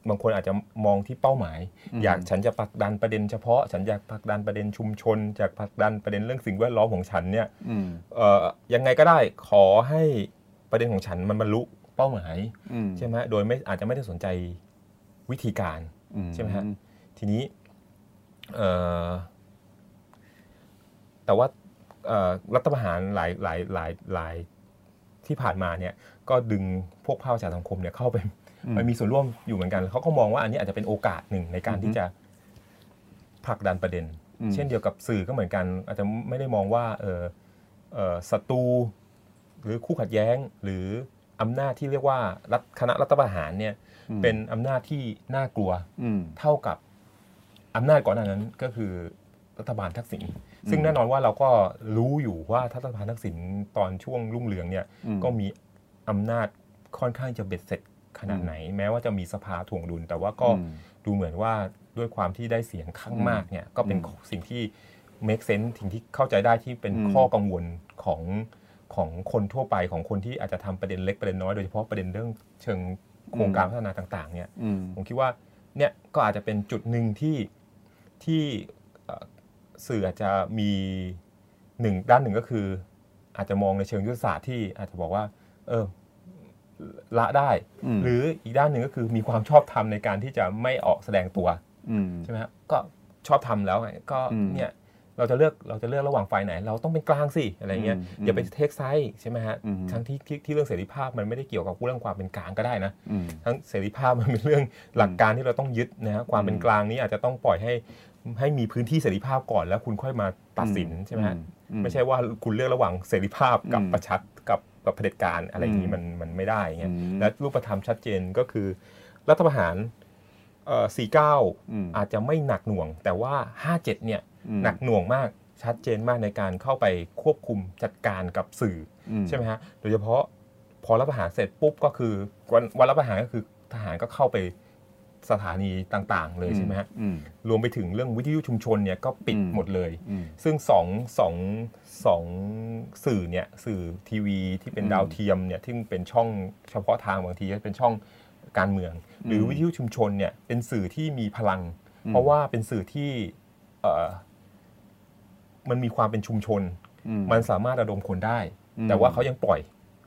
บางคนอาจจะมองที่เป้าหมายอืมอยากฉันจะผลักดันประเด็นเฉพาะ ฉันอยากผลักดันประเด็นชุมชนอยากผลักดันประเด็นเรื่องสิ่งแวดล้อมของฉันเนี่ยอืมเอ่อยังไงก็ได้ขอให้ประเด็นของฉันมันบรรลุเป้าหมายอืมใช่ไหมโดยไม่อาจจะไม่ได้สนใจวิธีการอืใช่ไหมฮะทีนี้เอ่อแต่ว่าเอ่อรัฐประหารหลายหลายหลายหลายที่ผ่านมาเนี่ยก็ดึงพวกภาคประชาสังคมเนี่ยเข้าไปอื มไปมีส่วนร่วมอยู่เหมือนกันเขาก็มองว่าอันนี้อาจจะเป็นโอกาสหนึ่งในการอือฮึที่จะผลักดันประเด็นอืมเช่นเดียวกับสื่อก็เหมือนกัน อาจจะไม่ได้มองว่าเออเออศัตรูหรือคู่ขัดแย้งหรืออำนาจที่เรียกว่ารัฐคณะรัฐประหารเนี่ยอืมเป็นอำนาจที่น่ากลัวอืมเท่ากับอำนาจก่อนหน้านั้นก็คือรัฐบาลทักษิณซึ่งแน่นอนว่าเราก็รู้อยู่ว่าถ้ารัฐบาลทักษิณตอนช่วงรุ่งเรืองเนี่ยอืมก็มีอำนาจค่อนข้างจะเบ็ดเสร็จ ขนาดไหน แม้ว่าจะมีสภาถ่วงดุล แต่ว่าก็อืมดูเหมือนว่าด้วยความที่ได้เสียงข้างมากเนี่ยก็เป็นอืมสิ่งที่ make sense สิ่งที่เข้าใจได้ที่เป็นอืมข้อกังวลของของคนทั่วไปของคนที่อาจจะทำประเด็นเล็กประเด็นน้อยโดยเฉพาะประเด็นเรื่องเชิงโครงการพัฒนาต่าง ๆ เนี่ยอืมผมคิดว่าเนี่ยก็อาจจะเป็นจุดหนึ่งที่ที่เอ่อสื่ออาจจะมีหนึ่งด้านหนึ่งก็คือ อาจจะมองในเชิงยุทธศาสตร์ที่อาจจะบอกว่า เออ ละได้อืมหรืออีกด้านหนึ่งก็คือมีความชอบธรรมในการที่จะไม่ออกแสดงตัวอืมใช่ไหมครับก็ชอบทำแล้วไงก็อืมเนี่ยเราจะเลือกเราจะเลือกระหว่างฝ่ายไหน เราต้องเป็นกลางสิอะไรเงี้ยอืมอย่าไปเทคไซด์ใช่ไหมฮะอืมทั้งที่ที่ที่เรื่องเสรีภาพมันไม่ได้เกี่ยวกับเรื่องความเป็นกลางก็ได้นะอืมทั้งเสรีภาพมันเป็นเรื่องหลักการที่เราต้องยึดนะฮะความเป็นกลางนี้อาจจะต้องปล่อยให้ให้มีพื้นที่เสรีภาพก่อนแล้วคุณค่อยมาตัดสินใช่ไหมฮะอืไม่ใช่ว่าคุณเลือกระหว่างเสรีภาพกับอืมประชัด กับกับเผด็จการอะไรอย่างนี้อืมมันมันไม่ได้อย่างเงี้ยอืมและรูปธรรมชัดเจนก็คือ รัฐประหารเอ่ออืม49อาจจะไม่หนักหน่วง แต่ว่า57เนี่ยอืมหนักหน่วงมากชัดเจนมากในการเข้าไปควบคุมจัดการกับสื่ออืใช่ไหมฮะโดยเฉพาะพอรัฐประหารเสร็จปุ๊บก็คือวันวันรัฐประหารก็คือทหารก็เข้าไป สถานีต่างๆ เลยใช่ไหมฮะอืมรวมไปถึงเรื่องวิทยุชุมชนเนี่ยก็ปิดอืมหมดเลยอืมซึ่งสองสองสองสื่อเนี่ยสื่อทีวีที่เป็นอืมดาวเทียมเนี่ยที่เป็นช่องเฉพาะทางบางทีก็เป็นช่องการเมือง หรืออมวิทยุชุมชนเนี่ยเป็นสื่อที่มีพลัง เพราะว่าเป็นสื่อที่เอ่อมันมีความเป็นชุมชนอืมมันสามารถระดมคนได้อืมแต่ว่าเขายังปล่อย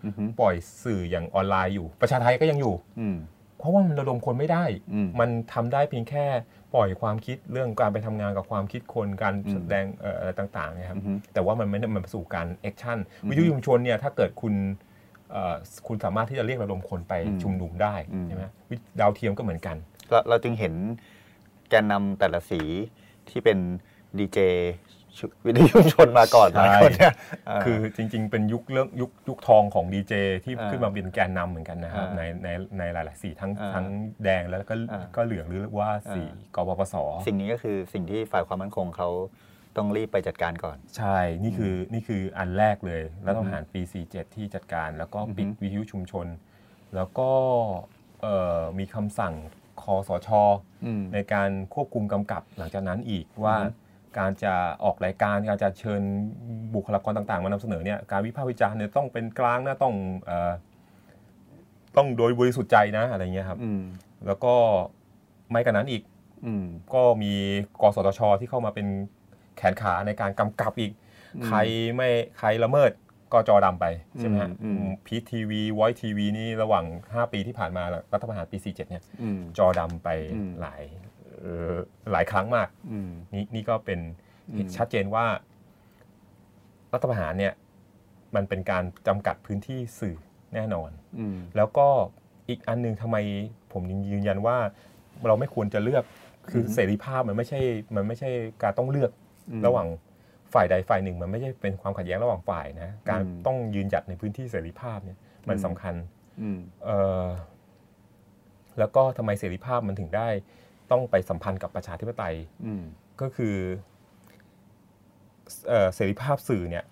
อือฮึปล่อยสื่ออย่างออนไลน์อยู่ ประชาไทก็ยังอยู่อืมเพ ราะว่ามันระดมคนไม่ได้อืมมันทำได้เพียงแค่ปล่อยความคิดเรื่องการไปทำงานกับความคิดคนการอืมแสดงเอ่ออะไรต่างๆนะครับอือฮึแต่ว่ามันไม่ได้มันไปสู่การ actionอืมวิทยุชุมชนเนี่ยถ้าเกิดคุณเอ่อคุณสามารถที่จะเรียกระดมคนไปอืมชุมนุมได้อืมใช่ไหมวิดาวเทียมก็เหมือนกัน เราเราจึงเห็นแกนนำแต่ละสีที่เป็นดีเจ วิทยุชุมชนมาก่อนใช่หลายคนเนี่ยาคือจริง ๆ เป็นยุคเรื่องยุคยุคทองของดีเจที่อ่าขึ้นมาเป็นแกนนำเหมือนกันนะครับอ่าในในในหลายๆสีทั้งอ่าทั้งแดงแล้วก็อ่าก็เหลืองหรือว่าสีอ่กปปสสิ่งนี้ก็คือสิ่งที่ฝ่ายความมั่นคงเขาต้องรีบไปจัดการก่อน ใช่ นี่คืออนี่คืออันแรกเลยรัฐประหารปี 47 ที่จัดการ แล้วก็ปิดอือฮึวิทยุชุมชน แล้วก็เอ่อมีคำสั่งคอสชอืมในการควบคุมกำกับหลังจากนั้นอีกว่าอือฮึ การจะออกรายการการจะเชิญบุคลากรต่างๆ มานำเสนอเนี่ยการวิพากษ์วิจารณ์เนี่ยต้องเป็นกลางนะต้องเอ่อต้องโดยบริสุทธิ์ใจนะอะไรเงี้ยครับอืมแล้วก็ไม่กันนั้นอีกอืมก็มีกสทช ที่เข้ามาเป็นแขนขาในการกำกับอีกอืมใครไม่ใครละเมิดก็จอดำไปใช่ไหมฮะอืมอืมพีทีวีไวทีวีนี่ระหว่าง 5 ปีที่ผ่านมารัฐประหารปี 47 เนี่ยอืมจอดำไปอืมหลายเอ่อ หลายครั้งมากอืมนี่นี่ก็เป็นอืมชัดเจนว่า รัฐประหารเนี่ย มันเป็นการจำกัดพื้นที่สื่อแน่นอนอืมแล้วก็อีกอันหนึงทำไมผมยังยืนยันว่า เราไม่ควรจะเลือกคืออมเสรีภาพมันไม่ใช่มันไม่ใช่การต้องเลือกอืมระหว่างฝ่ายใดฝ่ายหนึ่ง มันไม่ใช่เป็นความขัดแย้งระหว่างฝ่ายนะการอืมต้องยืนหยัดในพื้นที่เสรีภาพเนี่ย มันอืมสำคัญอืมเอ่อแล้วก็ทำไมเสรีภาพมันถึงได้ ต้องไปสัมพันธ์กับประชาธิปไตยอืมก็คือเอ่อเสรีภาพสื่อเนี่ย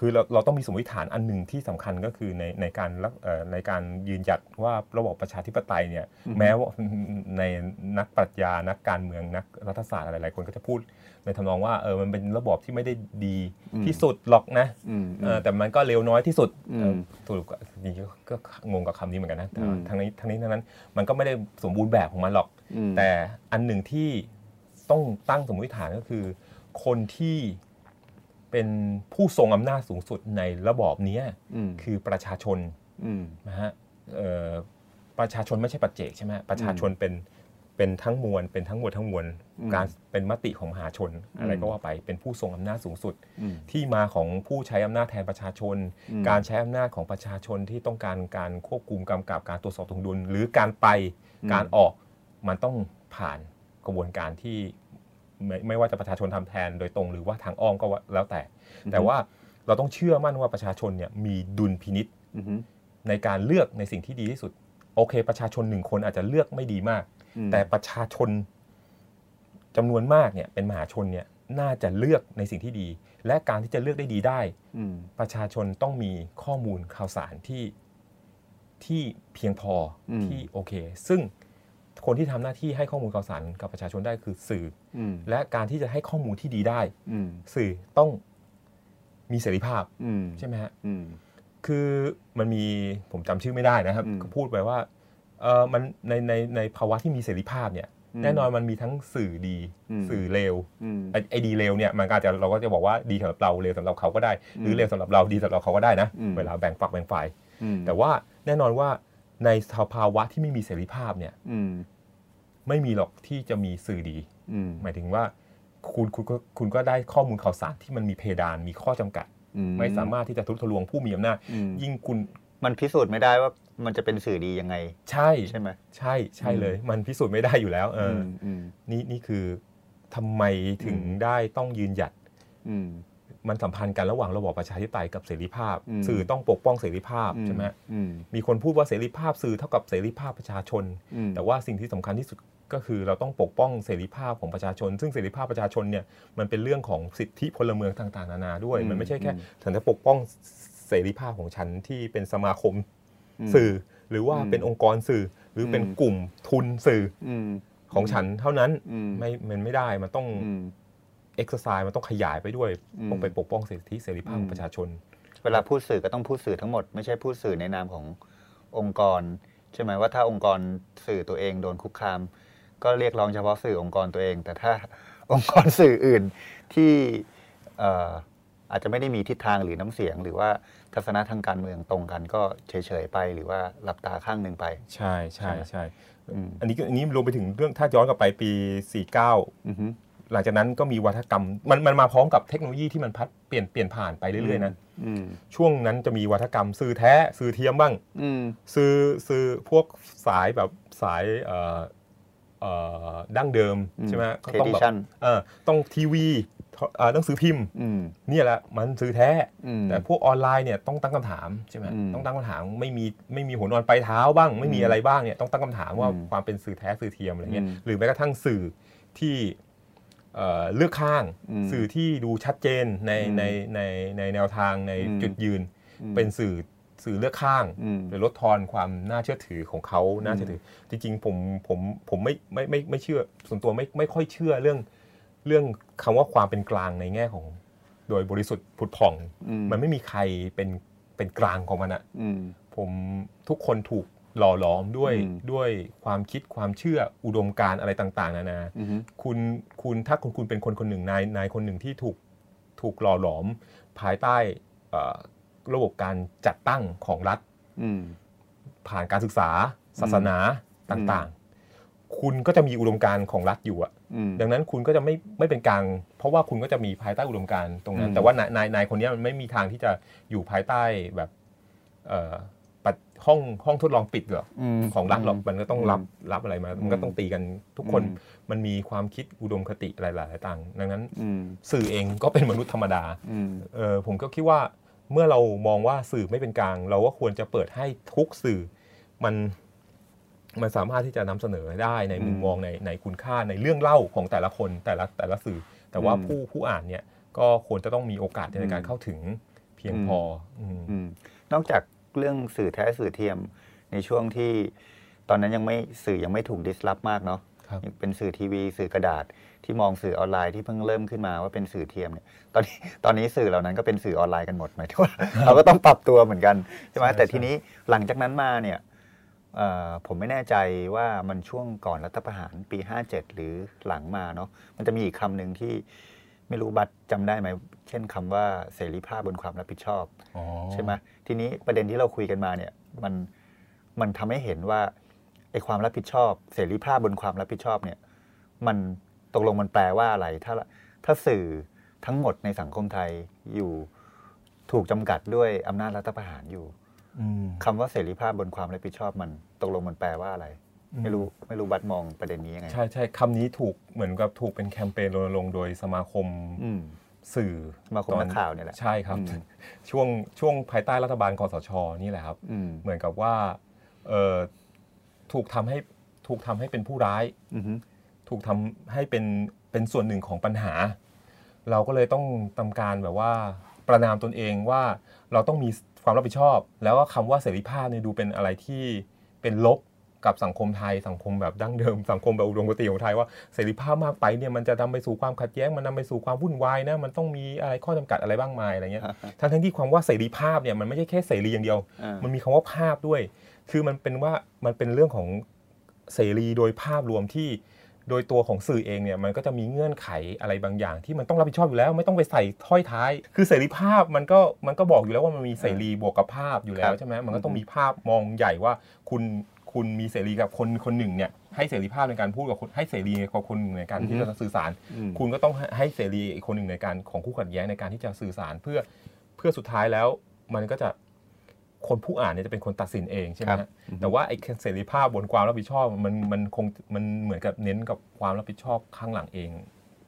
คือเราเราต้องมีสมมติฐานอันหนึ่งที่สำคัญก็คือในในการรักเอ่อในการยืนหยัดว่าระบอบประชาธิปไตยเนี่ยอือฮึแม้ว่าในนักปรัชญานักการเมืองนักรัฐศาสตร์อะไรหลายคนก็จะพูดในทำนองว่าเออมันเป็นระบอบที่ไม่ได้ดีที่สุดหรอกนะอืมเออแต่มันก็เลวน้อยที่สุดอืมเออสรุปก็จริงๆก็ก็งงกับคำนี้เหมือนกันนะแต่อืมทั้งนี้ทั้งนี้ทั้งนั้นมันก็ไม่ได้สมบูรณ์แบบของมันหรอกอืม แต่อันหนึ่งที่ต้องตั้งสมมติฐานก็คือ คนที่เป็นผู้ทรงอำนาจสูงสุดในระบอบเนี้ยอืมคือประชาชนอืมนะฮะเอ่อประชาชนไม่ใช่ปัจเจกใช่ไหมประชาชนเป็นเป็นทั้งมวลเป็นทั้งหมดทั้งมวลอืมการเป็นมติของมหาชนอะไรอืมก็ว่าไปเป็นผู้ทรงอำนาจสูงสุดอืมที่มาของผู้ใช้อำนาจแทนประชาชนอืมการใช้อำนาจของประชาชนที่ต้องการการควบคุมกำกับการตรวจสอบถวงดุล หรือการไปอืมการออก มันต้องผ่านกระบวนการที่ไม่ไม่ว่าจะประชาชนทำแทนโดยตรงหรือว่าทางอ้อมก็ว่าแล้วแต่ แต่ว่าเราต้องเชื่อมั่นว่าประชาชนเนี่ยมีดุลพินิษอืมในการเลือกในสิ่งที่ดีที่สุด โอเค ประชาชนหนึ่งคนอาจจะเลือกไม่ดีมากอืมแต่ประชาชนจำนวนมากเนี่ยเป็นมหาชนเนี่ยน่าจะเลือกในสิ่งที่ดี และการที่จะเลือกได้ดีได้อืมประชาชนต้องมีข้อมูลข่าวสารที่ที่เพียงพออมที่โอเค ซึ่ง คนที่ทำหน้าที่ให้ข้อมูลข่าวสารกับประชาชนได้คือสื่ออืมและการที่จะให้ข้อมูลที่ดีได้อืมสื่อต้องมีเสรีภาพอืมใช่ไหมฮะอืมคือมันมีผมจำชื่อไม่ได้นะครับอืมก็พูดไปว่าเออมันในในในภาวะที่มีเสรีภาพเนี่ยอืมแน่นอนมันมีทั้งสื่อดีอืมสื่อเลวอืมไอ้ไอ้ดีเลวเนี่ยมันก็อาจจะเราก็จะบอกว่าดีสำหรับเราเลวสำหรับเขาก็ได้ หรือมเลวสำหรับเราดีสำหรับเขาก็ได้นะอืมเวลาแบ่งฝักแบ่งฝ่ายอืมแต่ว่าแน่นอนว่า ในสภาวะที่ไม่มีเสรีภาพเนี่ยอืมไม่มีหรอกที่จะมีสื่อดีอืมหมายถึงว่าคุณคุณก็คุณก็ได้ข้อมูลข่าวสารที่มันมีเพดานมีข้อจำกัดอืไม่สามารถที่จะทุบทะลวงผู้มีอำนาจอืมยิ่งคุณมันพิสูจน์ไม่ได้ว่ามันจะเป็นสื่อดียังไง ใช่ใช่ไหมใช่ใช่เลย มันพิสูจน์ไม่ได้อยู่แล้ว เอออมอืมนี่นี่คือทำไมถึงอืมได้ต้องยืนหยัดอื มมันสัมพันธ์กันระหว่างระบอบประชาธิปไตยกับเสรีภาพอืมสื่อต้องปกป้องเสรีภาพใช่ไหมอืมมีคนพูดว่าเสรีภาพสื่อเท่ากับเสรีภาพประชาชนอืมแต่ว่าสิ่งที่สำคัญที่สุดก็คือเราต้องปกป้องเสรีภาพของประชาชน ซึ่งเสรีภาพประชาชนเนี่ยมันเป็นเรื่องของสิทธิพลเมืองต่างๆนานาด้วยอืมมันไม่ใช่แค่อืมฉันจะปกป้องเสรีภาพของฉันที่เป็นสมาคมอืมสื่อ หรือว่าอืมเป็นองค์กรสื่อ หรือเป็นอืมกลุ่มทุนสื่ออืมของฉันเท่านั้นอืมไม่มันไม่ได้มันต้องอืม เอ็กซ์ไซส์มันต้องขยายไปด้วยอืมต้องไปปกป้องสิทธิเสรีภาพขออืงมประชาชน เวลาพูดสื่อก็ต้องพูดสื่อทั้งหมด ไม่ใช่พูดสื่อในนามขององค์กร ใช่ไหมว่าถ้าองค์กรสื่อตัวเองโดนคุกคาม ก็เรียกร้องเฉพาะสื่อองค์กรตัวเอง แต่ถ้าองค์กรสื่ออื่นที่เอ่ออาจจะไม่ได้มีทิศทางหรือน้ำเสียง หรือว่าทัศนะทางการเมืองตรงกันก็เฉยๆไป หรือว่าหลับตาข้างหนึ่งไป ใช่ใช่ใช่ไหมใช่อืมอันนี้ก็อันนี้รวมไปถึงเรื่องถ้าย้อนกลับไปปี 49อือฮึ หลังจากนั้นก็มีวัฒกรรมมันมันมาพร้อมกับเทคโนโลยีที่มันพัดเปลี่ยนเปลี่ยนผ่านไปเรื่อยๆนะอืมช่วงนั้นจะมีวัฒกรรมสื่อแท้สื่อเทียมบ้างอืมซื้อซื้อพวกสายแบบสายเอ่อเอ่อดั้งเดิมอืมใช่ไหมก็เทต้องดิแบบชันเออต้องทีวีเอ่อหนังสือพิมพ์อืมเนี่ยแหละมันซื้อแท้อืมแต่พวกออนไลน์เนี่ยต้องตั้งคำถามใช่ไหมอืมต้องตั้งคำถามไม่มีไม่มีหัวนอนปลายเท้าบ้าง ไม่มีอืมอะไรบ้างเนี่ยต้องตั้งคำถามว่าอืมความเป็นสื่อแท้สื่อเทียมอะไรเงี้ยอืมหรือแม้กระทั่งสื่อที่ เอ่อเลือกข้างอืมสื่อที่ดูชัดเจนในอืมในในในแนวทางในอืมจุดยืนอืมเป็นสื่อสื่อเลือกข้างอืมหรือลดทอนความน่าเชื่อถือของเขาน่าเชื่อถือ จริง ๆ ผมผมผมไม่ไม่ไม่ไม่เชื่อส่วนตัวไม่ไม่ค่อยเชื่อเรื่องเรื่องคำว่าความเป็นกลางในแง่ของ โดยบริสุทธิ์ผุดผ่องอืมมันไม่มีใครเป็นเป็นกลางของมันอะอืมผมทุกคนถูก หล่อหลอมด้วยอืมด้วยความคิดความเชื่ออุดมการณ์อะไรต่าง ๆ นานาอือฮึคุณคุณถ้าคุณคุณเป็นคนคนหนึ่งนายนายคนหนึ่งที่ถูกถูกหล่อหลอมภายใต้เอ่อระบบการจัดตั้งของรัฐอืมผ่านการศึกษา ศาสนาต่างๆ คุณก็จะมีอุดมการณ์ของรัฐอยู่อะอืมดังนั้นคุณก็จะไม่ไม่เป็นกลาง เพราะว่าคุณก็จะมีภายใต้อุดมการณ์ตรงนั้นอืมแต่ว่านายนายนายคนเนี้ยมันไม่มีทางที่จะอยู่ภายใต้แบบเอ่อปัด ห้องห้องทดลองปิดหรอกอืมของรัฐหรอกมันก็ต้องรับอืมรับอะไรมา มันก็ต้องตีกันทุกคนอืมมันมีความคิดอุดมคติหลายๆต่างดังนั้นอืมสื่อเองก็เป็นมนุษย์ธรรมดาอืมเออผมก็คิดว่าเมื่อเรามองว่าสื่อไม่เป็นกลาง เราก็ควรจะเปิดให้ทุกสื่อมันมันสามารถที่จะนำเสนอได้ในมุมอืมมองในในคุณค่าในเรื่องเล่าของแต่ละคนแต่ละแต่ละสื่อ แต่ว่าอืมผู้ผู้อ่านเนี่ยก็ควรจะต้องมีโอกาสในการอืมเข้าถึงเพียงอืมพออืมอืมนอกจาก เรื่องสื่อแท้สื่อเทียมในช่วงที่ตอนนั้นยังไม่สื่อยังไม่ถูกดิสลอฟมากเนาะครับยังเป็นสื่อทีวีสื่อกระดาษที่มองสื่อออนไลน์ที่เพิ่งเริ่มขึ้นมาว่าเป็นสื่อเทียมเนี่ยตอนนี้ตอนนี้สื่อเหล่านั้นก็เป็นสื่อออนไลน์กันหมดหมายถึงว่าเราก็ต้องปรับตัวเหมือนกันใช่ไหมใช่แต่ใช่ทีนี้หลังจากนั้นมาเนี่ยเอ่อผมไม่แน่ใจว่ามันช่วงก่อนรัฐประหารปี 57 หรือหลังมาเนาะมันจะมีอีกคำหนึ่งที่ไม่รู้บัตรจำได้ไหม เช่นคำว่าเสรีภาพบนความรับผิดชอบอ๋อใช่ไหมทีนี้ประเด็นที่เราคุยกันมาเนี่ยมันมันทำให้เห็นว่าไอ้ความรับผิดชอบ เสรีภาพบนความรับผิดชอบเนี่ยมันตกลงมันแปลว่าอะไร ถ้าถ้าสื่อทั้งหมดในสังคมไทยอยู่ถูกจำกัดด้วยอำนาจรัฐประหารอยู่อืมคำว่าเสรีภาพบนความรับผิดชอบมันตกลงมันแปลว่าอะไรอืมไม่รู้ไม่รู้บัตรมองประเด็นนี้ยังไง ใช่ใช่คำนี้ถูกเหมือนกับถูกเป็นแคมเปญรณรงค์โดยสมาคมอืม สื่อสมาคมตอนักข่าวเนี่ยแหละใช่ครับอืมช่วงช่วงภายใต้รัฐบาลคอสชนี่แหละครับอืมเหมือนกับว่าเอ่อถูกทำให้ถูกทำให้เป็นผู้ร้ายอือฮึถูกทำให้เป็นเป็นส่วนหนึ่งของปัญหา เราก็เลยต้องทำการแบบว่าประนามตนเองว่าเราต้องมีความรับผิดชอบ แล้วก็คำว่าเสรีภาพเนี่ยดูเป็นอะไรที่เป็นลบ กับสังคมไทยสังคมแบบดั้งเดิมสังคมแบบอุดมคติของไทยว่าเสรีภาพมากไปเนี่ยมันจะนำไปสู่ความขัดแย้งมันนำไปสู่ความวุ่นวายนะมันต้องมีอะไรข้อจำกัดอะไรบ้างมายอะไรเงี้ยทั้งทั้งๆที่ความว่าเสรีภาพเนี่ยมันไม่ใช่แค่เสรีอย่างเดียวอ่ามันมีคำว่าภาพด้วย คือมันเป็นว่ามันเป็นเรื่องของเสรีโดยภาพรวมที่โดยตัวของสื่อเองเนี่ยมันก็จะมีเงื่อนไขอะไรบางอย่าง ที่มันต้องรับผิดชอบอยู่แล้ว ไม่ต้องไปใส่ถ้อยท้าย คือเสรีภาพมันก็มันก็บอกอยู่แล้วว่ามันมีเสรีบวกกับภาพอยู่แล้ควรับใช่ไหมมันก็ต้องมีภาพมองใหญ่ว่าคุณ คุณมีเสรีกับคนคนหนึ่งเนี่ยให้เสรีภาพในการพูดกับคนให้เสรีกับคนหนึ่งในการที่จะสื่อสารอืมคุณก็ต้องให้ให้เสรีอีกคนหนึ่งในการของคู่ขัดแย้งในการที่จะสื่อสารเพื่อเพื่อสุดท้ายแล้วมันก็จะคนผู้อ่านเนี่ยจะเป็นคนตัดสินเองใช่ไหมครัฮะบอือฮึแต่ว่าไอ้เสรีภาพบนความรับผิดชอบมันมันคงมันเหมือนกับเน้นกับความรับผิดชอบข้างหลังเอง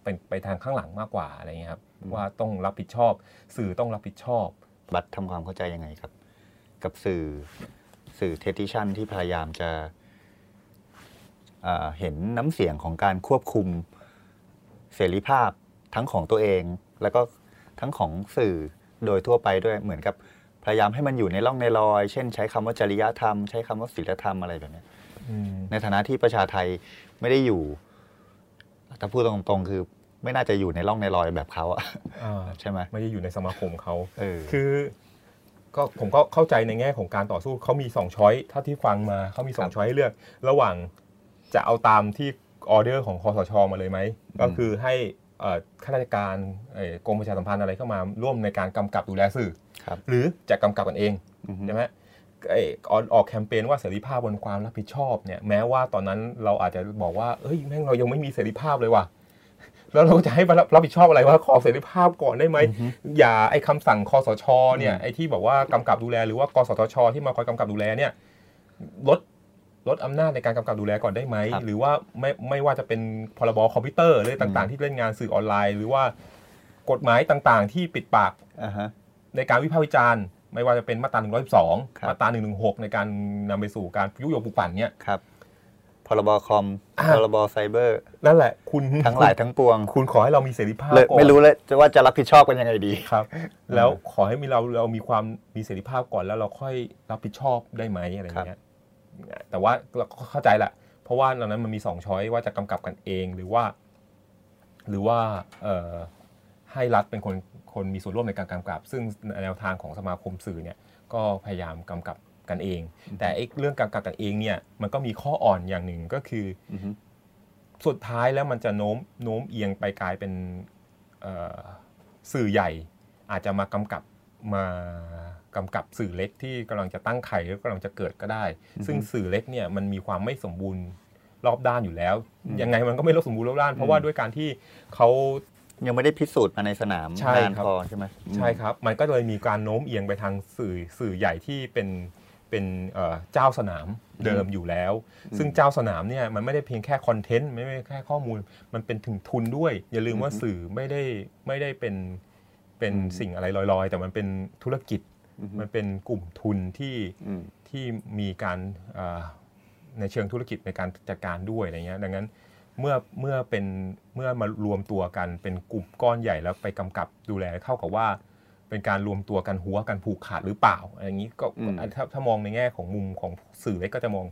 เป็นไปทางข้างหลังมากกว่าอะไรเงี้ยครับว่าต้องรับผิดชอบ สื่อต้องรับผิดชอบ บัตรทำความเข้าใจยังไงครับ กับสื่อ สื่อเทติชันที่พยายามจะเอ่อเห็นน้ำเสียงของการควบคุมเสรีภาพทั้งของตัวเอง แล้วก็ทั้งของสื่อโดยทั่วไปด้วยเหมือนกับพยายามให้มันอยู่ในร่องในรอย เช่น ใช้คำว่าจริยธรรม ใช้คำว่าศีลธรรมอะไรแบบเนี้ยในฐานะที่ประชาไทยไม่ได้อยู่ถ้าพูดตรงๆ คือไม่น่าจะอยู่ในร่องในรอยแบบเขาอะอ่าใช่ไหมไม่ได้อยู่ในสมาคมเขาเออคือ ก็ผมก็เข้าใจในแง่ของการต่อสู้เขามีสองช้อยถ้าที่ฟังมาเขามีสองครับช้อยให้เลือก ระหว่างจะเอาตามที่ออเดอร์ของคอสชมาเลยไหม ก็คือให้เอ่อข้าราชการเอ่อกรมประชาสัมพันธ์อะไรเข้ามาร่วมในการกำกับดูแลสื่อครับหรือจะกำกับกันเองอือฮึใช่ไหมไอ้ออกออกแคมเปญว่าเสรีภาพบนความรับผิดชอบเนี่ยแม้ว่าตอนนั้นเราอาจจะบอกว่าเอ้ยแม่งเรายังไม่มีเสรีภาพเลยว่ะ แล้วเราจะให้รับรับผิดชอบอะไรว่าขอเสรีภาพก่อนได้ไหมอย่าไอ้คำสั่งคอสชเนี่ยไอ้ที่บอกว่ากำกับดูแลหรือว่ากสทช ที่มาคอยกำกับดูแลเนี่ยลดลดอำนาจในการกำกับดูแลก่อนได้ไหมครับหรือว่าไม่ไม่ว่าจะเป็นพรบคอมพิวเตอร์เลยต่างๆ ที่เล่นงานสื่อออนไลน์ หรือว่ากฎหมายต่างๆ ที่ปิดปากอ่าฮะในการวิพากษ์วิจารณ์ ไม่ว่าจะเป็นมาตราครับ112มาตรา116 ในการนำไปสู่การยุยงปลุกปั่นเนี่ยครับ พรบคอมอ่าพรบไซเบอร์ นั่นแหละ คุณทั้งหลายทั้งปวง คุณขอให้เรามีเสรีภาพเลยก่อนไม่รู้เลยจะว่าจะรับผิดชอบกันยังไงดีครับ แล้วขอให้มีเราเรามีความมีเสรีภาพก่อนแล้วเราค่อยรับผิดชอบได้ไหมอะไรเงี้ยแต่ว่าเราก็เข้าใจแหละเพราะว่าตอนนั้นมันมีสองช้อยว่าจะกำกับกันเองหรือว่า หรือว่าเอ่อให้รัฐเป็นคนคนมีส่วนร่วมในการกำกับ ซึ่งแนวทางของสมาคมสื่อเนี่ยก็พยายามกำกับ กันเอง แต่ไอ้เรื่องกำกับกันเองเนี่ยมันก็มีข้ออ่อนอย่างหนึ่งก็คือออฮึสุดท้ายแล้วมันจะโน้มโน้มเอียงไปกลายเป็นเอ่อสื่อใหญ่ อาจจะมากำกับมากำกับสื่อเล็กที่กำลังจะตั้งไข่หรือกำลังจะเกิดก็ได้ ซึ่งสื่อเล็กเนี่ยมันมีความไม่สมบูรณ์รอบด้านอยู่แล้ว ยังไงมันก็ไม่รอบสมบูรณ์รอบด้าน เพราะว่าด้วยการที่เขายังไม่ได้พิสูจน์มาในสนามใช่นานครับพอใช่ไหมใช่ครับ มันก็เลยมีการโน้มเอียงไปทางสื่อสื่อใหญ่ที่เป็น เป็นเอ่อเจ้าสนามเดิมอยู่แล้ว ซึ่งเจ้าสนามเนี่ยมันไม่ได้เพียงแค่คอนเทนต์ไม่ได้แค่ข้อมูล มันเป็นถึงทุนด้วย อย่าลืมว่าสื่อไม่ได้ไม่ได้เป็นเป็นสิ่งอะไรลอยๆ แต่มันเป็นธุรกิจมันเป็นกลุ่มทุนที่อืมที่มีการเอ่อในเชิงธุรกิจในการจัดการด้วยอะไรเงี้ยดังนั้นเมื่อเมื่อเป็นเมื่อมารวมตัวกันเป็นกลุ่มก้อนใหญ่แล้วไปกำกับดูแลเท่ากับว่า เป็นการรวมตัวกันหัวกันผูกขาดหรือเปล่าอะไรอย่างนี้ก็อืมถ้าถ้ามองในแง่ของมุมของสื่อเล็กก็จะมอง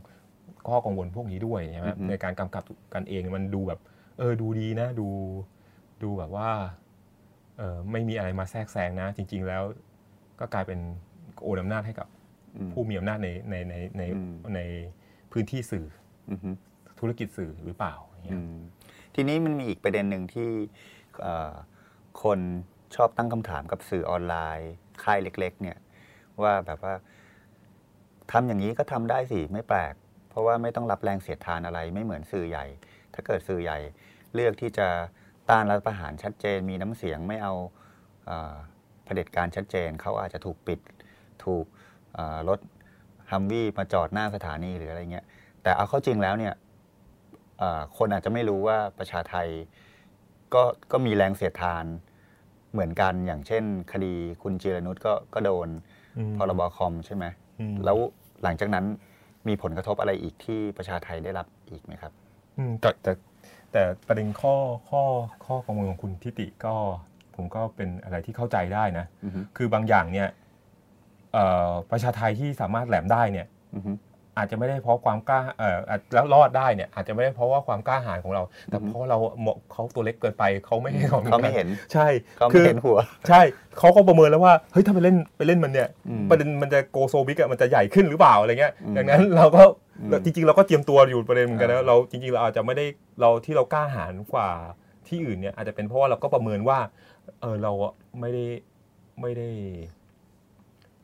ข้อกังวลพวกนี้ด้วยใช่ไหมอือฮึ ในการกำกับกันเองมันดูแบบ เออดูดีนะดูดูแบบว่าเออไม่มีอะไรมาแทรกแซงนะ จริง ๆ แล้วก็กลายเป็นโอนอำนาจให้กับอืม ผู้มีอำนาจในในในในอืม ในพื้นที่สื่ออือฮึ ธุรกิจสื่อหรือเปล่าอย่างเงี้อืยมทีนี้มันมีอีกประเด็นหนึ่งที่เอ่อคน ชอบตั้งคำถามกับสื่อออนไลน์ค่ายเล็ก ๆ เนี่ย ว่าแบบว่าทำอย่างนี้ก็ทำได้สิไม่แปลก เพราะว่าไม่ต้องรับแรงเสียดทานอะไรไม่เหมือนสื่อใหญ่ ถ้าเกิดสื่อใหญ่ เลือกที่จะต้านรัฐประหารชัดเจน มีน้ำเสียงไม่เอาเอ่อเผด็จการชัดเจนเขาอาจจะถูกปิดถูกรถฮัมวี่มาจอดหน้าสถานีหรืออะไรเงี้ยแต่เอาเข้าจริงแล้วเนี่ยคนอาจจะไม่รู้ว่าประชาไทยก็ก็มีแรงเสียดทาน เหมือนกันอย่างเช่น คดีคุณจิรนุชก็ก็โดนอืมพรบคอมใช่ไหมอืมแล้วหลังจากนั้นมีผลกระทบอะไรอีกที่ประชาไทยได้รับอีกไหมครับอืมแต่แต่แต่ประเด็นข้อข้อข้อกังวลของคุณทิติก็ผมก็เป็นอะไรที่เข้าใจได้นะอือฮึคือบางอย่างเนี่ยเอ่อประชาไทยที่สามารถแหลมได้เนี่ย อือฮึอาจจะไม่ได้เพราะความกล้าเอ่ออาจแล้วรอดได้เนี่ยอาจจะไม่ได้เพราะว่าความกล้าหาญของเรา แต่อือฮึเพราะเราเหมาะเขาตัวเล็กเกินไปเขาไม่ให้ของเขาไม่เห็นใช่เขาคืไม่อเห็นหัว ใช่เขาก็ประเมินแล้วว่าเฮ้ยถ้าไปเล่นไปเล่นมันเนี่ยอืมประเด็นมันจะโกโซบิกอะมันจะใหญ่ขึ้นหรือเปล่าอะไรเงี้ยอืมดังนั้นเราก็อืมจริงๆ เราก็เตรียมตัวอยู่ประเด็นเหมือนกันนะอ่าเราจริงๆเราอาจจะไม่ได้เราที่เรากล้าหาญกว่าที่อื่นเนี่ยอาจจะเป็นเพราะว่าเราก็ประเมินว่าเออเราอะไม่ได้ไม่ได้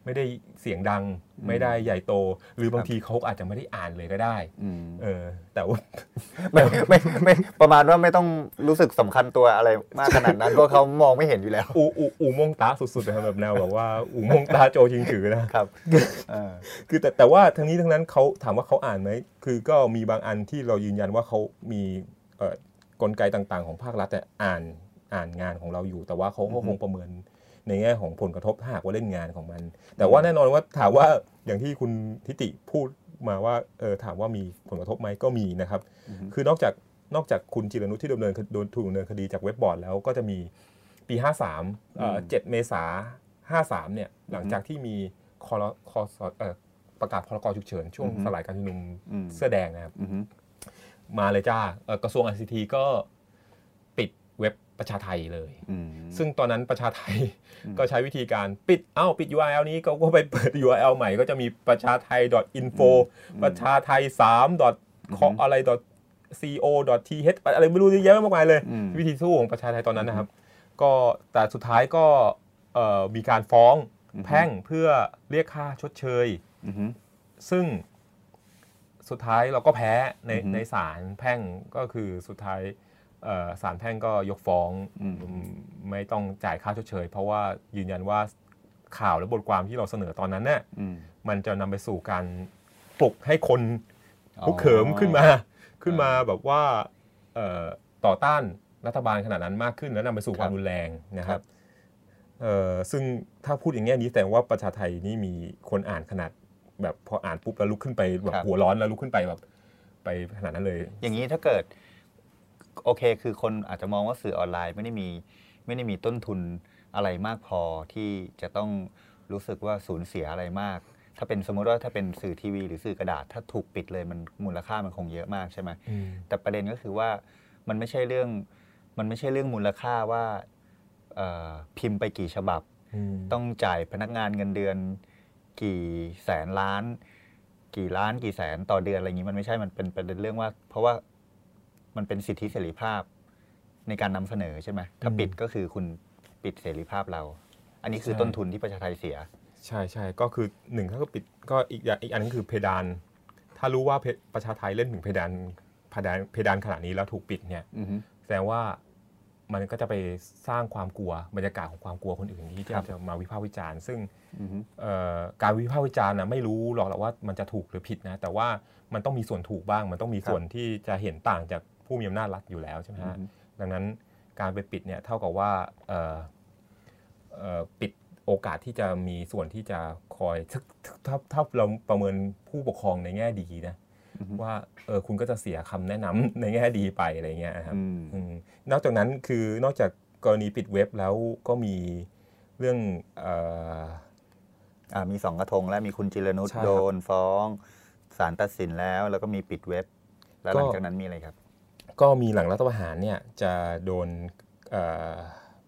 ไม่ได้เสียงดัง ไม่ได้ใหญ่โต หรือบางทีเขาอาจจะไม่ได้อ่านเลยก็ได้อืมเออ แต่ว่าไม่ไม่ไม่ประมาณว่าไม่ต้องรู้สึกสำคัญตัวอะไรมากขนาดนั้นเพราะเขามองไม่เห็นอยู่แล้ว อูอูอูมงตาสุดๆนะครับแบบแนวแบบว่าอูมงตาโจชิงถือนะครับเออคือแต่แต่ว่าทั้งนี้ทั้งนั้นเขาถามว่าเขาอ่านไหมคือก็มีบางอันที่เรายืนยันว่าเขามีเอ่อกลไกต่างๆ ของภาครัฐเนี่ยอ่านอ่านงานของเราอยู่ แต่ว่าเขาก็คงประเมิน ในแง่ของผลกระทบถ้าหากว่าเล่นงานของมัน แต่ว่าแน่นอนว่าถามว่าอย่างที่คุณทิติพูดมาว่าเออถามว่ามีผลกระทบไหมก็มีนะครับอือฮึคือนอกจากนอกจากคุณจิรนุชที่ดำเนินคโดนถูกดำเนินคดีจากเว็บบอร์ดแล้วก็จะมีปี 53เอ่อ7เมษา53เนี่ยหลังจากที่มีคอรคอสเอ่อประกาศพรกฉุกเฉินช่วงอือฮึสลายการชุมนุมอืมเสื้อแดงนะครับอือฮึมาเลยจ้าเอ่อกระทรวง ICT ก็ปิดเว็บ ประชาไทยเลยอืมซึ่งตอนนั้นประชาไทยอืมก็ใช้วิธีการปิด เอ้า ปิด URL นี้ก็ก็ไปเปิด URL ใหม่ก็จะมีประชาไทย .info ประชาไทย3 .co อะไร co.th อะไรไม่รู้เยอะแยะมากมายเลยอืมวิธีสู้ของประชาไทยตอนนั้นนะครับ ก็แต่สุดท้ายก็เอ่อมีการฟ้องแพ่งเพื่อเรียกค่าชดเชยอือฮึซึ่งสุดท้ายเราก็แพ้ในอือฮึในศาลแพ่งก็คือสุดท้ายเอ่อ ศาลแพ่งก็ยกฟ้องอืมอืมไม่ต้องจ่ายค่าชดเชย เพราะว่ายืนยันว่าข่าวและบทความที่เราเสนอตอนนั้นเนี่ยอืมมันจะนำไปสู่การปลุกให้คนอ๋อลุกเขิมขึ้นมาขึ้นมาแบบว่าเอ่อต่อต้านรัฐบาลขนาดนั้นมากขึ้น แล้วนำไปสู่ความรุนแรงนะคครัรับบเอ่อซึ่งถ้าพูดอย่างนี้นี้แสดงว่าประชาไทยนี่มีคนอ่านขนาดแบบพออ่านปุ๊บแล้วลุกขึ้นไปแบบหัวร้อนแล้วลุกขึ้นไปแบบไปขนาดนั้นเลย อย่างนี้ถ้าเกิด โอเค คือคนอาจจะมองว่าสื่อออนไลน์ไม่ได้มีไม่ได้มีต้นทุนอะไรมากพอที่จะต้องรู้สึกว่าสูญเสียอะไรมาก ถ้าเป็นสมมติว่าถ้าเป็นสื่อทีวีหรือสื่อกระดาษ ถ้าถูกปิดเลยมันมูลค่ามันคงเยอะมากใช่ไหมแต่ประเด็นก็คือว่ามันไม่ใช่เรื่องมันไม่ใช่เรื่องมูลค่าว่าเอ่อพิมพ์ไปกี่ฉบับ ต้องจ่ายพนักงานเงินเดือน กี่แสนล้าน กี่ล้านกี่แสนต่อเดือนอะไรอย่างนี้มันไม่ใช่มันเป็นประเด็นเรื่องว่า เพราะว่า มันเป็นสิทธิเสรีภาพในการนำเสนอใช่ไหมถ้าอืมปิดก็คือคุณปิดเสรีภาพเรา อันนี้คือใช่ต้นทุนที่ประชาไทยเสีย ใช่ใช่ก็คือหนึ่งถ้าก็ปิดก็อีกอย่างอีกอันนึงคือเพดาน ถ้ารู้ว่าเพประชาไทยเล่นถึงเพดานเพดานเพดานขนาดนี้แล้วถูกปิดเนี่ยอือฮึแสดงว่ามันก็จะไปสร้างความกลัวบรรยากาศของความกลัวคนอื่นที่ครับจะมาวิพากษ์วิจารณ์ ซึ่งอือฮึเอ่อการวิพากษ์วิจารณ์นะไม่รู้หรอกหรอกว่ามันจะถูกหรือผิดนะ แต่ว่ามันต้องมีส่วนถูกบ้าง มันต้องมีส่วนที่จะเห็นต่างจาก ผู้มีอำนาจรัฐอยู่แล้วใช่ไหมฮะอือฮึดังนั้นการไปปิดเนี่ยเท่ากับว่าเอ่อเอ่อปิดโอกาสที่จะมีส่วนที่จะคอยถ้าถ้าถ้าเราประเมินผู้ปกครองในแง่ดีนะอือฮึว่าเออคุณก็จะเสียคำแนะนำในแง่ดีไปอะไรเงี้ยครับอืมอืมนอกจากนั้นคือนอกจากกรณีปิดเว็บแล้วก็มีเรื่องเอ่ออ่ามีสองกระทงแล้วมีคุณจิรนุชใช่ครับโดนฟ้องศาลตัดสินแล้ว แล้วก็มีปิดเว็บ แล้วหก็ลังจากนั้นมีอะไรครับ ก็มีหลังรัฐประหารเนี่ยจะโดนเอ่อ